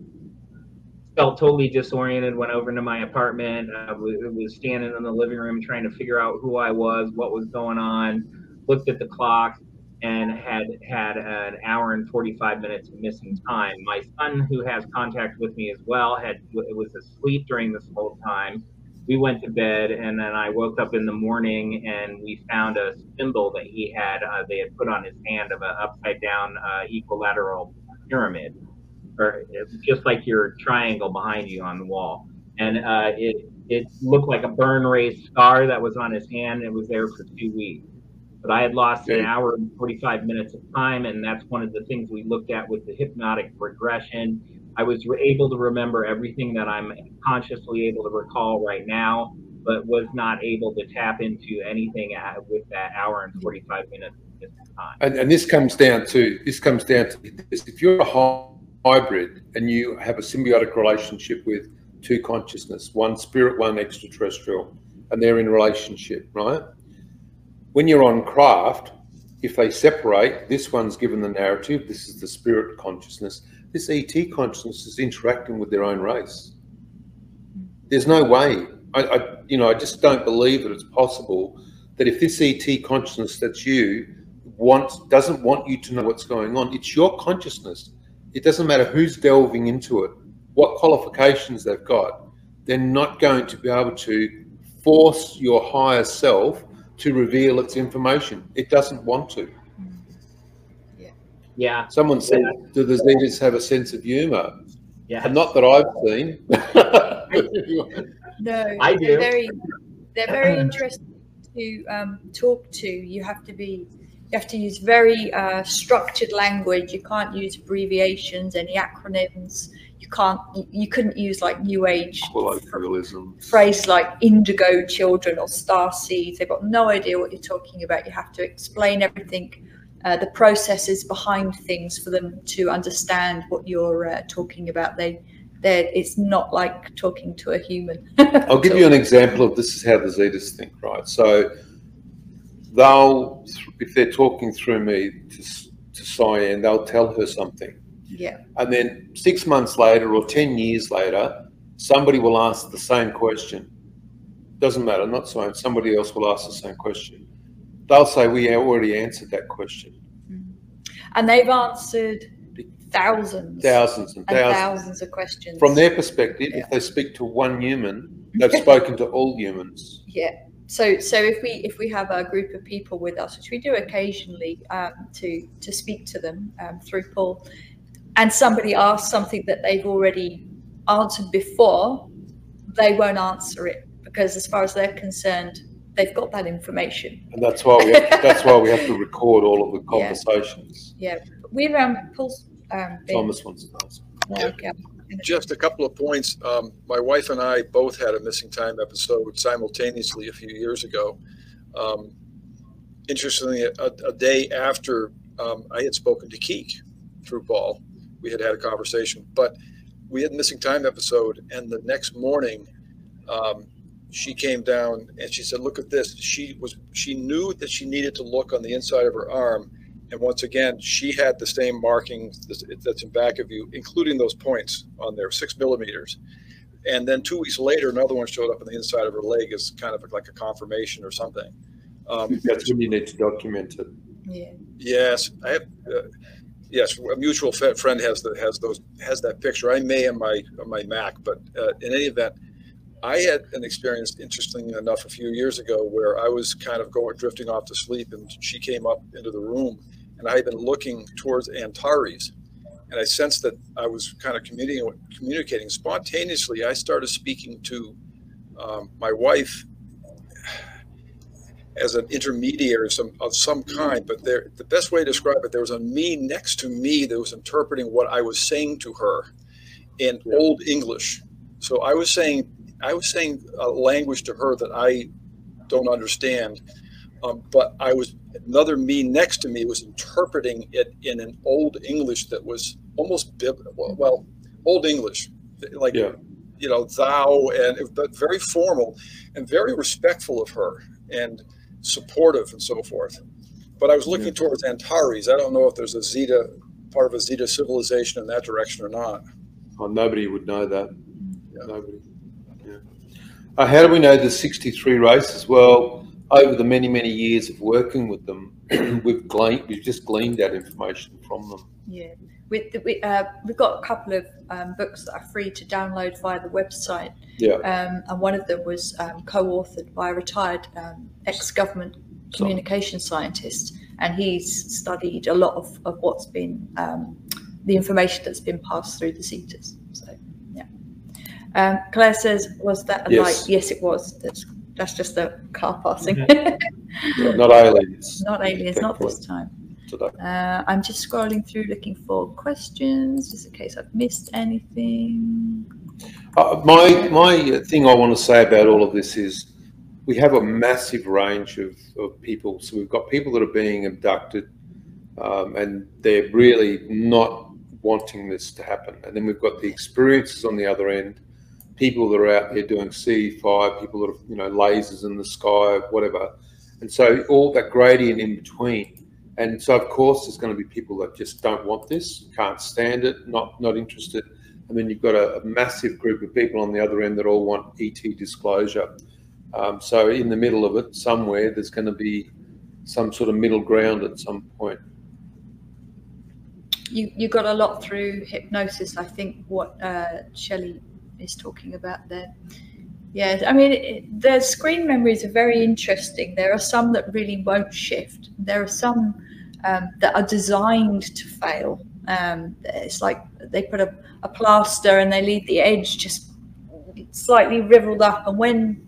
felt totally disoriented, went over into my apartment, uh, was, was standing in the living room trying to figure out who I was, what was going on, looked at the clock, and had had an hour and 45 minutes of missing time. My son, who has contact with me as well, had was asleep during this whole time. We went to bed, and then I woke up in the morning, and we found a symbol that he had uh, they had put on his hand of an upside down uh, equilateral pyramid, or just like your triangle behind you on the wall, and uh, it it looked like a burn raised scar that was on his hand. It was there for two weeks but I had lost an hour and 45 minutes of time. And that's one of the things we looked at with the hypnotic regression. I was able to remember everything that I'm consciously able to recall right now, but was not able to tap into anything with that hour and 45 minutes of time. And, and this comes down to this comes down to this. If you're a hybrid and you have a symbiotic relationship with two consciousness, one spirit, one extraterrestrial, and they're in relationship, right? when you're on craft, if they separate, this one's given the narrative, this is the spirit consciousness, this ET consciousness is interacting with their own race. There's no way. I, I, you know, I just don't believe that it's possible that if this ET consciousness that's you wants doesn't want you to know what's going on, it's your consciousness. It doesn't matter who's delving into it, what qualifications they've got. They're not going to be able to force your higher self to reveal its information. It doesn't want to. Yeah. Yeah. Someone said, yeah. do the Zetas have a sense of humor? Yeah. And not that I've seen. *laughs* no, I do. They're very, they're very interesting to um, talk to. You have to be, you have to use very uh, structured language. You can't use abbreviations, any acronyms you can't you, you couldn't use like new age colloquialism phrase like indigo children or star seeds they've got no idea what you're talking about you have to explain everything uh, the processes behind things for them to understand what you're uh, talking about they they it's not like talking to a human *laughs* i'll give you an example of this is how the zetas think right so they'll if they're talking through me to, to cyan they'll tell her something yeah. And then six months later or 10 years later, somebody will ask the same question. Doesn't matter, not so somebody else will ask the same question. They'll say, We already answered that question. And they've answered thousands, thousands and, and thousands. thousands. of questions. From their perspective, yeah. if they speak to one human, they've *laughs* spoken to all humans. Yeah. So, so if we if we have a group of people with us, which we do occasionally, um, to to speak to them um, through Paul, and somebody asks something that they've already answered before, they won't answer it because, as far as they're concerned, they've got that information. And that's why we have, that's why we have to record all of the *laughs* conversations. Yeah, yeah. we've um, Paul's um, Thomas wants to ask. Okay. Just a couple of points. Um, my wife and I both had a missing time episode simultaneously a few years ago. Um, interestingly, a, a, day after um, I had spoken to Keek through Paul, we had had a conversation. But we had a missing time episode, and the next morning, um, she came down and she said, "Look at this." She was she knew that she needed to look on the inside of her arm, and once again, she had the same markings that's in back of you, including those points on there, six millimeters. And then two weeks later, another one showed up on the inside of her leg as kind of like a confirmation or something. Um, That's when you need to document it. Yeah. Yes, I have. Uh, yes, a mutual friend has the has those has that picture. I may on my on my Mac, but uh, in any event, I had an experience, interesting enough, a few years ago where I was kind of going drifting off to sleep, and she came up into the room, and I had been looking towards Antares, and I sensed that I was kind of communicating communicating spontaneously. I started speaking to um, my wife as an intermediary of some, of some kind. But there, the best way to describe it, there was a me next to me that was interpreting what I was saying to her in yeah. Old English. So I was saying I was saying a language to her that I don't understand, um, but I was another me next to me was interpreting it in an Old English that was almost well, well Old English, like yeah. you know thou and but very formal and very respectful of her and supportive and so forth. But I was looking yeah. towards Antares. I don't know if there's a Zeta part of a Zeta civilization in that direction or not. Oh, nobody would know that. Yeah. Nobody. Uh, how do we know the 63 races? Well, over the many, many years of working with them, *clears throat* we've gleaned, we've just gleaned that information from them. Yeah. We, uh, we've got a couple of um, books that are free to download via the website. Yeah. Um, and one of them was um, co-authored by a retired um, ex-government communication scientist, and he's studied a lot of, of what's been um, the information that's been passed through the Zetas. So, yeah. Um, Claire says, was that a yes. light? Yes, it was. That's, that's just the car passing. Mm-hmm. *laughs* not aliens. Not aliens, not this time. Uh, I'm just scrolling through looking for questions, just in case I've missed anything. Uh, my my thing I want to say about all of this is we have a massive range of, of people. So we've got people that are being abducted um, and they're really not wanting this to happen. And then we've got the experiences on the other end, people that are out there doing C5, people that are, you know, lasers in the sky, whatever. And so all that gradient in between. And so, of course, there's going to be people that just don't want this, can't stand it, not not interested. And then you've got a, a massive group of people on the other end that all want ET disclosure. Um, so in the middle of it, somewhere, there's going to be some sort of middle ground at some point you you got a lot through hypnosis. I think what uh, Shelley is talking about there. Yeah, I mean, it, the screen memories are very interesting. There are some that really won't shift. There are some um, that are designed to fail. Um, it's like they put a, a plaster and they leave the edge just slightly riveled up, and when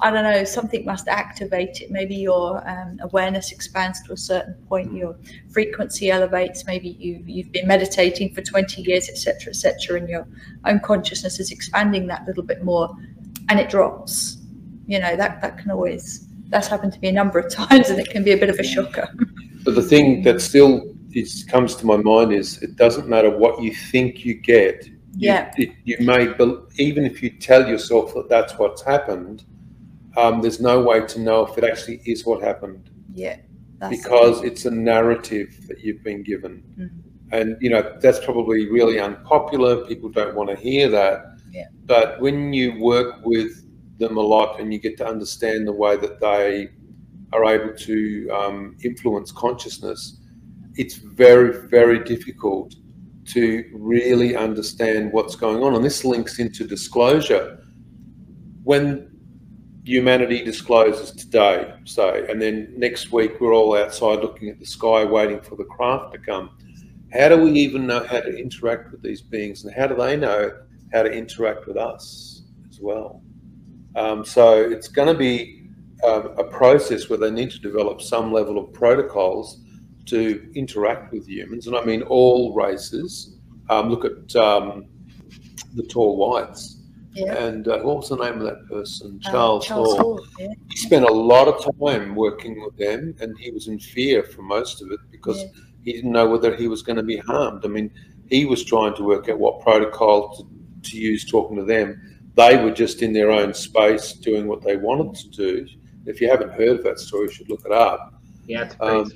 I don't know, something must activate it. Maybe your um, awareness expands to a certain point, your frequency elevates. Maybe you, you've been meditating for 20 years, etc., etc., and your own consciousness is expanding that little bit more, and it drops. You know that that can always that's happened to me a number of *laughs* times, and it can be a bit of a shocker. But the thing that still is, comes to my mind is it doesn't matter what you think you get. Yeah. You, you may, even if you tell yourself that that's what's happened, um, there's no way to know if it actually is what happened. Yeah. because it's a narrative that you've been given. Mm-hmm. And, you know, that's probably really unpopular. People don't want to hear that. Yeah. But when you work with them a lot and you get to understand the way that they are able to um, influence consciousness, it's very, very difficult to really understand what's going on. And this links into disclosure. When humanity discloses today, say, and then next week we're all outside looking at the sky waiting for the craft to come. How do we even know how to interact with these beings and how do they know how to interact with us as well? Um, so it's going to be um, a process where they need to develop some level of protocols to interact with humans. And I mean all races. Um, look at um, the tall whites yeah. And uh, what was the name of that person? Uh, Charles, Charles Hall. Hall yeah. He spent a lot of time working with them, and he was in fear for most of it because yeah. he didn't know whether he was going to be harmed. I mean, he was trying to work out what protocol to, to use talking to them. They were just in their own space doing what they wanted to do. If you haven't heard of that story, you should look it up. Yeah, it's um,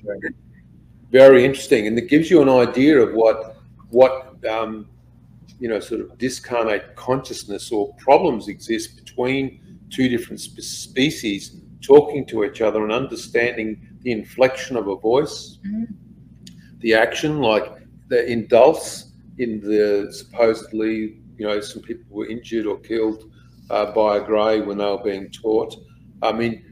Very interesting, and it gives you an idea of what what um, you know, sort of discarnate consciousness or problems exist between two different species talking to each other and understanding the inflection of a voice, mm. the action, like the in Dulce, in the supposedly, you know, some people were injured or killed uh, by a grey when they were being taught. I mean,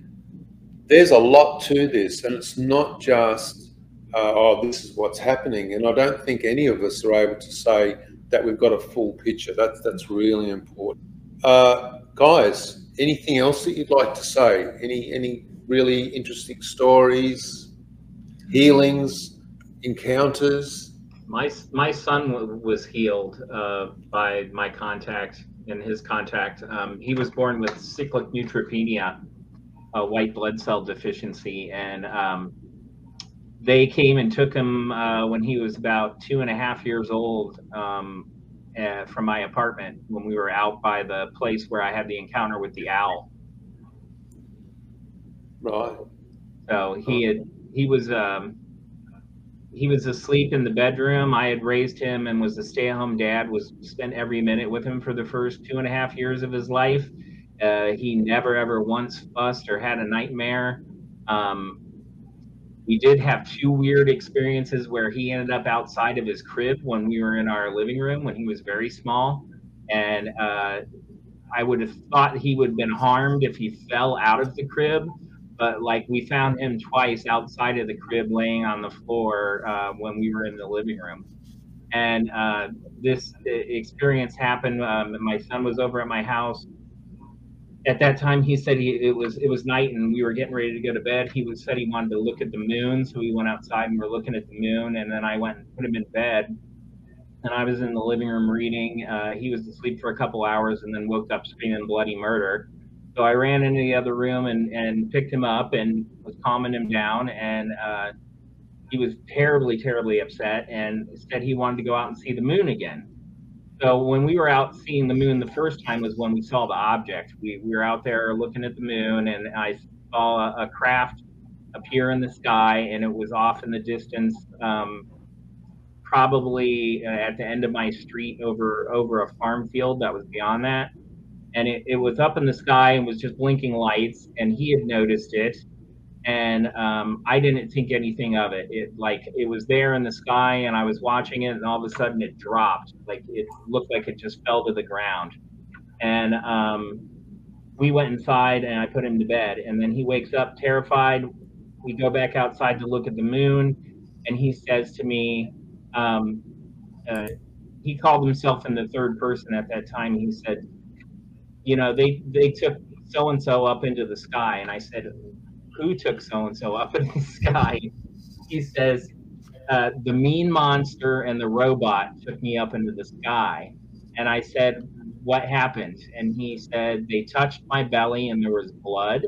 there's a lot to this, and it's not just, uh, oh, this is what's happening. And I don't think any of us are able to say, that we've got a full picture. That's that's really important. Uh, guys, anything else that you'd like to say? Any any really interesting stories, healings, encounters? My my son was healed uh, by my contact and his contact. Um, he was born with cyclic neutropenia, a white blood cell deficiency, and um, they came and took him uh, when he was about two and a half years old um, uh, from my apartment when we were out by the place where I had the encounter with the owl. Right. So he had he was um, he was asleep in the bedroom. I had raised him and was a stay-at-home dad. Was spent every minute with him for the first two and a half years of his life. Uh, he never ever once fussed or had a nightmare. Um, we did have two weird experiences where he ended up outside of his crib when we were in our living room when he was very small, and uh, I would have thought he would have been harmed if he fell out of the crib. But like we found him twice outside of the crib laying on the floor uh, when we were in the living room. And uh, this experience happened um, my son was over at my house at that time he said he, it was it was night and we were getting ready to go to bed he was said he wanted to look at the moon so we went outside and we are looking at the moon and then i went and put him in bed and i was in the living room reading uh, he was asleep for a couple hours and then woke up screaming bloody murder so I ran into the other room and, and picked him up and was calming him down. And uh, he was terribly, terribly upset and said he wanted to go out and see the moon again. So when we were out seeing the moon the first time was when we saw the object. We, we were out there looking at the moon and I saw a, a craft appear in the sky and it was off in the distance, um, probably uh, at the end of my street over over a farm field that was beyond that and it, it was up in the sky and was just blinking lights and he had noticed it and um, i didn't think anything of it. It like it was there in the sky and i was watching it and all of a sudden it dropped. Like it looked like it just fell to the ground. And um, we went inside and i put him to bed. And then he wakes up terrified. We go back outside to look at the moon and he says to me um, uh, he called himself in the third person at that time. He said you know, they they took so and so up into the sky, and I said, who took so and so up in the sky? He says, uh, the mean monster and the robot took me up into the sky, and I said, what happened? And he said they touched my belly and there was blood.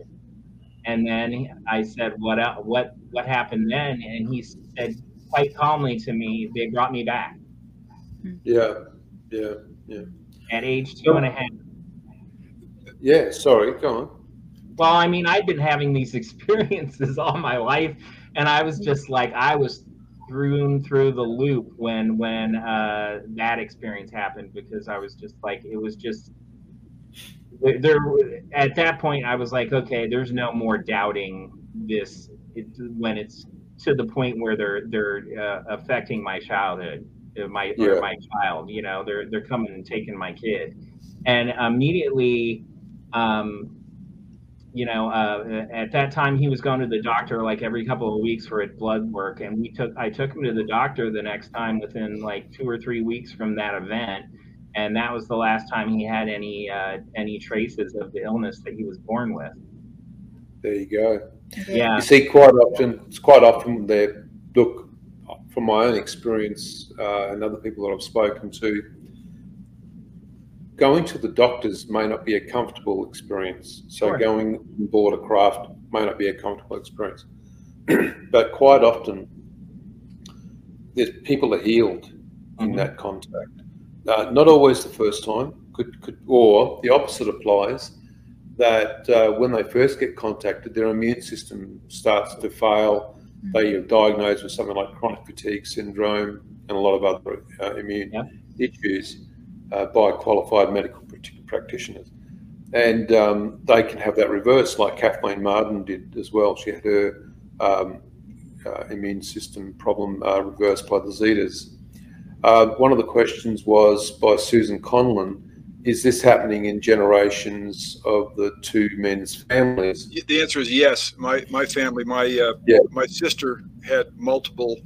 And then I said, what what what happened then? And he said quite calmly to me, they brought me back. Yeah, yeah, yeah. At age two and a half. Yeah, sorry, go on. Well, I mean, I've been having these *laughs* experiences all my life, and I was just like, I was thrown through the loop when when uh, that experience happened because I was just like, it was just there. At that point, I was like, okay, there's no more doubting this it, when it's to the point where they're they're uh, affecting my childhood, uh, my yeah. my child. You know, they're they're coming and taking my kid, and immediately um, you know, uh, at that time he was going to the doctor like every couple of weeks for his blood work, and we took I took him to the doctor the next time within like two or three weeks from that event, and that was the last time he had any uh, any traces of the illness that he was born with. There you go. Yeah. You see, quite often it's quite often they look from my own experience uh, and other people that I've spoken to going to the doctors may not be a comfortable experience. So sure. going on board a craft may not be a comfortable experience. *clears throat* but quite often, there's people are healed in mm-hmm. that contact. Uh, not always the first time, could, could, or the opposite applies. That uh, when they first get contacted, their immune system starts to fail. Mm-hmm. They are diagnosed with something like chronic fatigue syndrome and a lot of other uh, immune yep. issues uh, by qualified medical practitioners. And um, they can have that reversed, like Kathleen Marden did as well. She had her um, uh, immune system problem uh, reversed by the Zetas. Uh, one of the questions was by Susan Conlon is this happening in generations of the two men's families? The answer is yes. My my family, my uh, yeah. my sister had multiple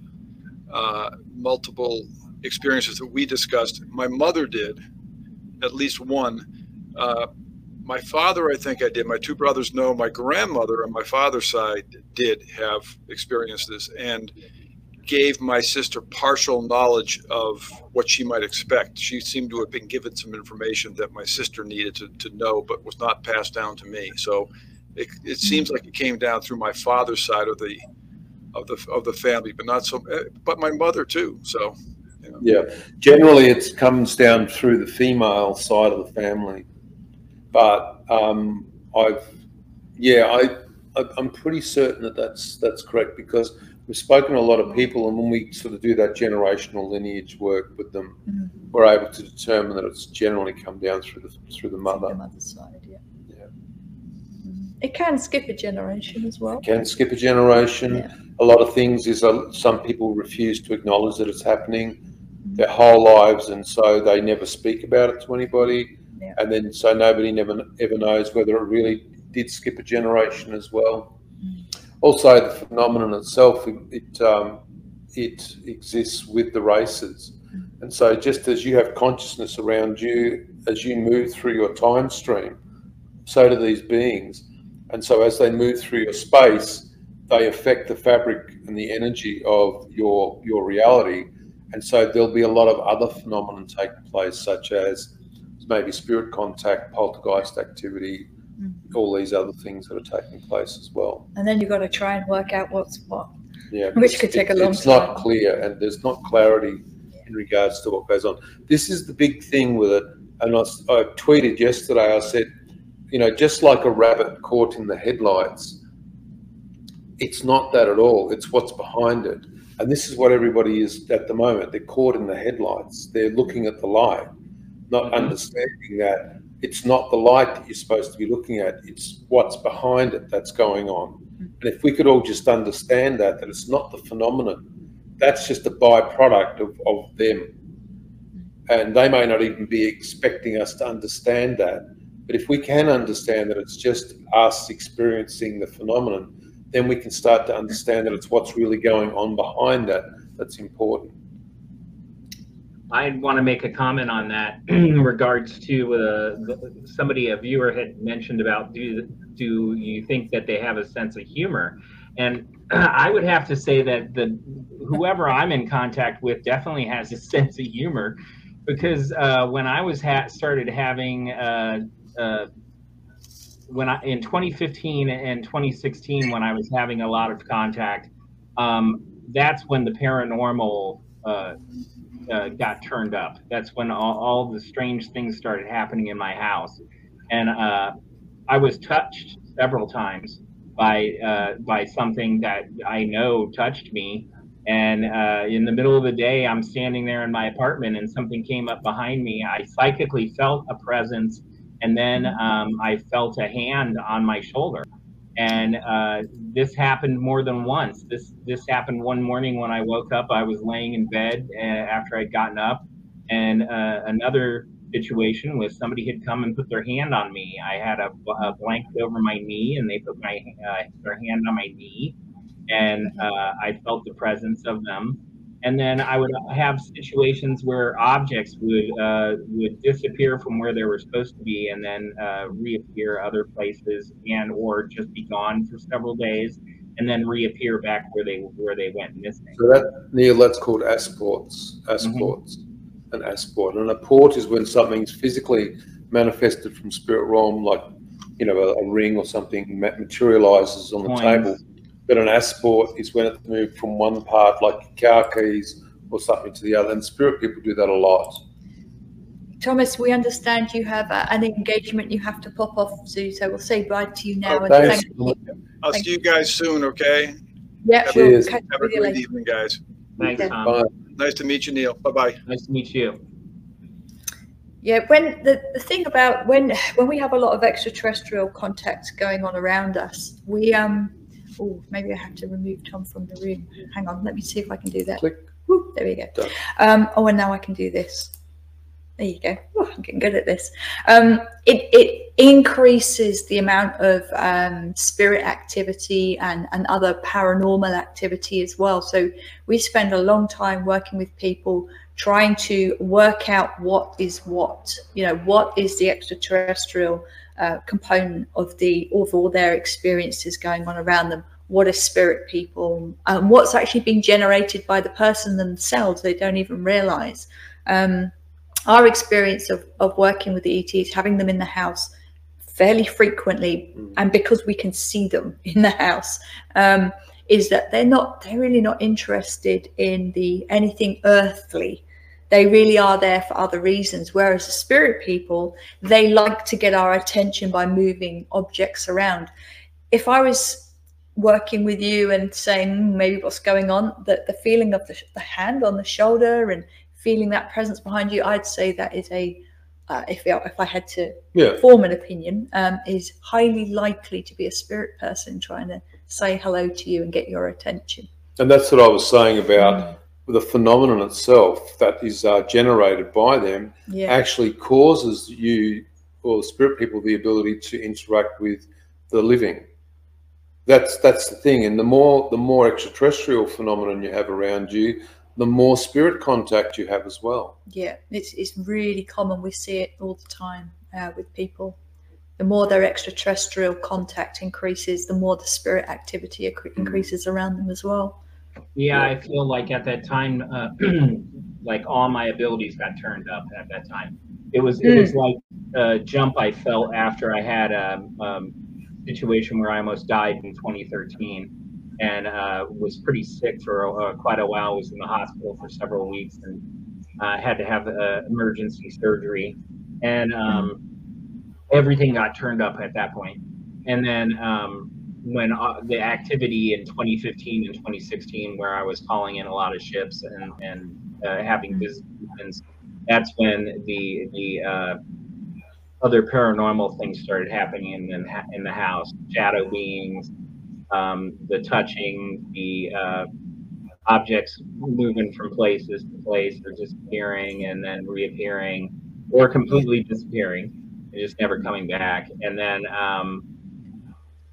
uh, multiple experiences that we discussed. My mother did, at least one. Uh, my father, I think I did. My two brothers know. My grandmother on my father's side did have experiences and gave my sister partial knowledge of what she might expect. She seemed to have been given some information that my sister needed to, to know, but was not passed down to me. So it, it seems like it came down through my father's side of the of the of the family, but not so. Eh, but my mother too. So. Yeah, generally it comes down through the female side of the family. But um, I've, yeah, I, I'm pretty certain that that's that's correct because we've spoken to a lot of people, and when we sort of do that generational lineage work with them, mm-hmm. we're able to determine that it's generally come down through the through the mother. The mother's side, yeah. Yeah. Mm-hmm. It can skip a generation as well. It can skip a generation. Yeah. A lot of things is uh, some people refuse to acknowledge that it's happening. Their whole lives, and so they never speak about it to anybody yeah. and then so nobody never ever knows whether it really did skip a generation as well. Mm. Also, the phenomenon itself it it, um, it exists with the races, mm. and so just as you have consciousness around you as you move through your time stream, so do these beings, and so as they move through your space, they affect the fabric and the energy of your your reality. And so there'll be a lot of other phenomena taking place, such as maybe spirit contact, poltergeist activity, mm. all these other things that are taking place as well. And then you've got to try and work out what's what. Yeah, which could take a long it's time. It's not clear, and there's not clarity in regards to what goes on. This is the big thing with it. And I, I tweeted yesterday. I said, you know, just like a rabbit caught in the headlights, it's not that at all. It's what's behind it. And this is what everybody is at the moment. They're caught in the headlights. They're looking at the light not mm-hmm. understanding that it's not the light that you're supposed to be looking at, it's what's behind it that's going on. Mm-hmm. And if we could all just understand that, that it's not the phenomenon, that's just a byproduct of, of them. And they may not even be expecting us to understand that. But if we can understand that it's just us experiencing the phenomenon, then we can start to understand that it's what's really going on behind that that's important. I want to make a comment on that *clears throat* in regards to uh, somebody, a viewer had mentioned about do do you think that they have a sense of humor? And *clears throat* I would have to say that the whoever I'm in contact with definitely has a *laughs* sense of humor, because uh, when I was ha- started having uh, uh when I in 2015 and 2016 when I was having a lot of contact, um, that's when the paranormal uh, uh, got turned up. That's when all, all, the strange things started happening in my house, and uh, I was touched several times by uh, by something that I know touched me. And uh, in the middle of the day, I'm standing there in my apartment, and something came up behind me. I psychically felt a presence, and then um, I felt a hand on my shoulder and uh, this happened more than once. This this happened one morning when I woke up. I was laying in bed uh, after I'd gotten up, and uh, another situation was somebody had come and put their hand on me. I had a, a blanket over my knee, and they put my uh, their hand on my knee, and uh, I felt the presence of them and then I would have situations where objects would uh, would disappear from where they were supposed to be, and then uh, reappear other places, and or just be gone for several days, and then reappear back where they where they went missing. So that Neil, that's called asports. Asports, mm-hmm. an asport, and apport is when something's physically manifested from spirit realm, like you know a, a ring or something materializes on the Coins. table but an asport is when it's moved from one part, like car keys or something, to the other. And spirit people do that a lot. Thomas, we understand you have uh, an engagement you have to pop off to, so we'll say bye to you now. Oh, and thank you. I'll thank see you guys soon, okay? Yeah, have, we'll have a great evening, guys. Thanks, Tom. Bye. Nice to meet you, Neil. Bye-bye. Nice to meet you. Yeah, when the, the thing about when when we have a lot of extraterrestrial contact going on around us, we um oh, maybe I have to remove Tom from the room. Hang on, let me see if I can do that. Click. Woo, there we go. Um, oh, and now I can do this. There you go. Oh, I'm getting good at this. Um, it, it increases the amount of um, spirit activity and, and other paranormal activity as well. So we spend a long time working with people trying to work out what is what, you know, what is the extraterrestrial uh, component of the of all their experiences going on around them. What are spirit people? Um, what's actually being generated by the person themselves? They don't even realize. Um, our experience of, of working with the ETs, having them in the house fairly frequently, mm. and because we can see them *laughs* in the house, um, is that they're not they're really not interested in the anything earthly they really are there for other reasons whereas the spirit people they like to get our attention by moving objects around if i was working with you and saying mm, maybe what's going on the, the feeling of the, the hand on the shoulder and feeling that presence behind you i'd say that is a uh, if, if I had to yeah. form an opinion, um, is highly likely to be a spirit person trying to say hello to you and get your attention. And that's what I was saying about mm. The phenomenon itself that is uh, generated by them yeah. actually causes you or spirit people the ability to interact with the living. That's that's the thing, and the more the more extraterrestrial phenomenon you have around you, the more spirit contact you have as well. Yeah, it's it's really common. We see it all the time uh, with people the more their extraterrestrial contact increases, the more the spirit activity mm. increases around them as well. Yeah, I feel like at that time, uh, *clears throat* like all my abilities got turned up at that time. It was it was mm. like a jump I felt after I had a um, situation where I almost died in 2013 and uh, was pretty sick for uh, quite a while. Was in the hospital for several weeks and uh, had to have uh, emergency surgery. And um, everything got turned up at that point. And then um, when uh, the activity in 2015 and 2016, where I was calling in a lot of ships and and uh, having visitations, that's when the the uh, other paranormal things started happening in in, in the house, shadow beings, um, the touching, the uh, objects moving from places to place or disappearing and then reappearing or completely disappearing and just never coming back. And then um,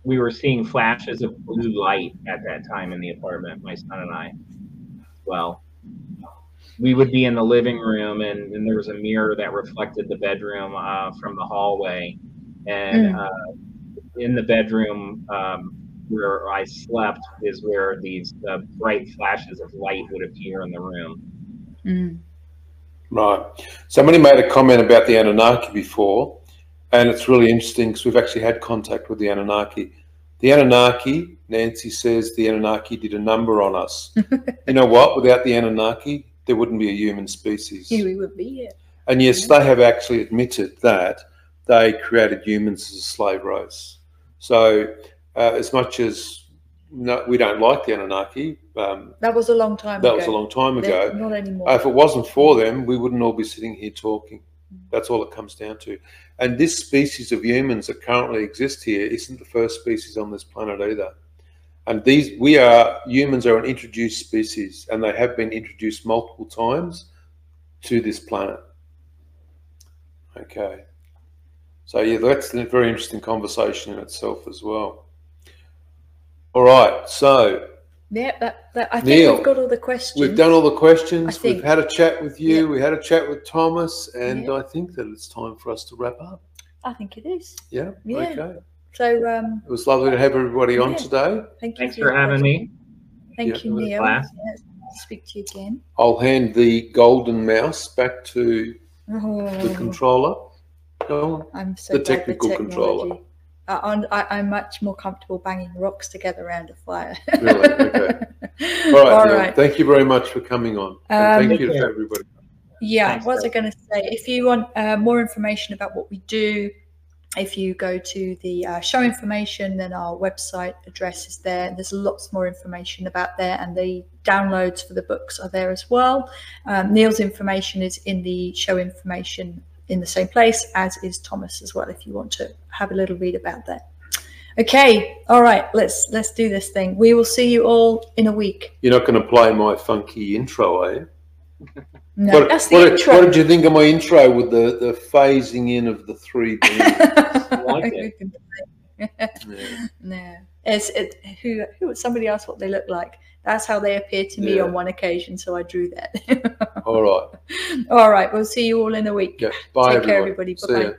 we were seeing flashes of blue light at that time in the apartment, my son and I. Well, we would be in the living room, and, and there was a mirror that reflected the bedroom uh, from the hallway. And mm. uh, in the bedroom um, where I slept is where these uh, bright flashes of light would appear in the room. Mm. Right. Somebody made a comment about the Anunnaki before, and it's really interesting because we've actually had contact with the Anunnaki. The Anunnaki, Nancy says the Anunnaki did a number on us. *laughs* you know what? Without the Anunnaki, there wouldn't be a human species. Yeah, we would be, yeah. And yes, yeah. they have actually admitted that they created humans as a slave race. So, uh, as much as no, we don't like the Anunnaki, um, that was a long time that ago. was a long time ago. They're not anymore. Uh, if it wasn't for them, we wouldn't all be sitting here talking. That's all it comes down to. And this species of humans that currently exist here isn't the first species on this planet either. And these, we are, humans are an introduced species and they have been introduced multiple times to this planet. Okay. So yeah, that's a very interesting conversation in itself as well. All right. So yeah, that, that, I think Neil, we've got all the questions. We've done all the questions. We've had a chat with you. Yeah. We had a chat with Thomas, and yeah. I think that it's time for us to wrap up. I think it is. Yeah. Yeah. Okay. So um, it was lovely to have everybody on today. Thank you. Thanks for, for having me. Thank you, Neil. Yeah, speak to you again. I'll hand the golden mouse back to oh. the controller. Go on. I'm so the technical controller. I, I, am much more comfortable banging rocks together around a fire. really? Okay. *laughs* All right. All right. Thank you very much for coming on. Um, thank you to everybody. Yeah, Thanks, what was I going to say? If you want uh, more information about what we do, if you go to the uh, show information, then our website address is there. There's lots more information about there, and the downloads for the books are there as well. Um, Neil's information is in the show information in the same place, as is Thomas as well, if you want to have a little read about that. Okay, all right, let's let's do this thing. We will see you all in a week. You're not going to play my funky intro, are you? No, what, that's the what, intro. What did you think of my intro with the, the phasing in of the three *laughs* like yeah. *laughs* No, it's it, who who somebody asked what they look like. That's how they appeared to me yeah. on one occasion, so I drew that. all right. *laughs* All right. We'll see you all in a week. Yeah. Bye, Take everyone. care, everybody. Bye bye.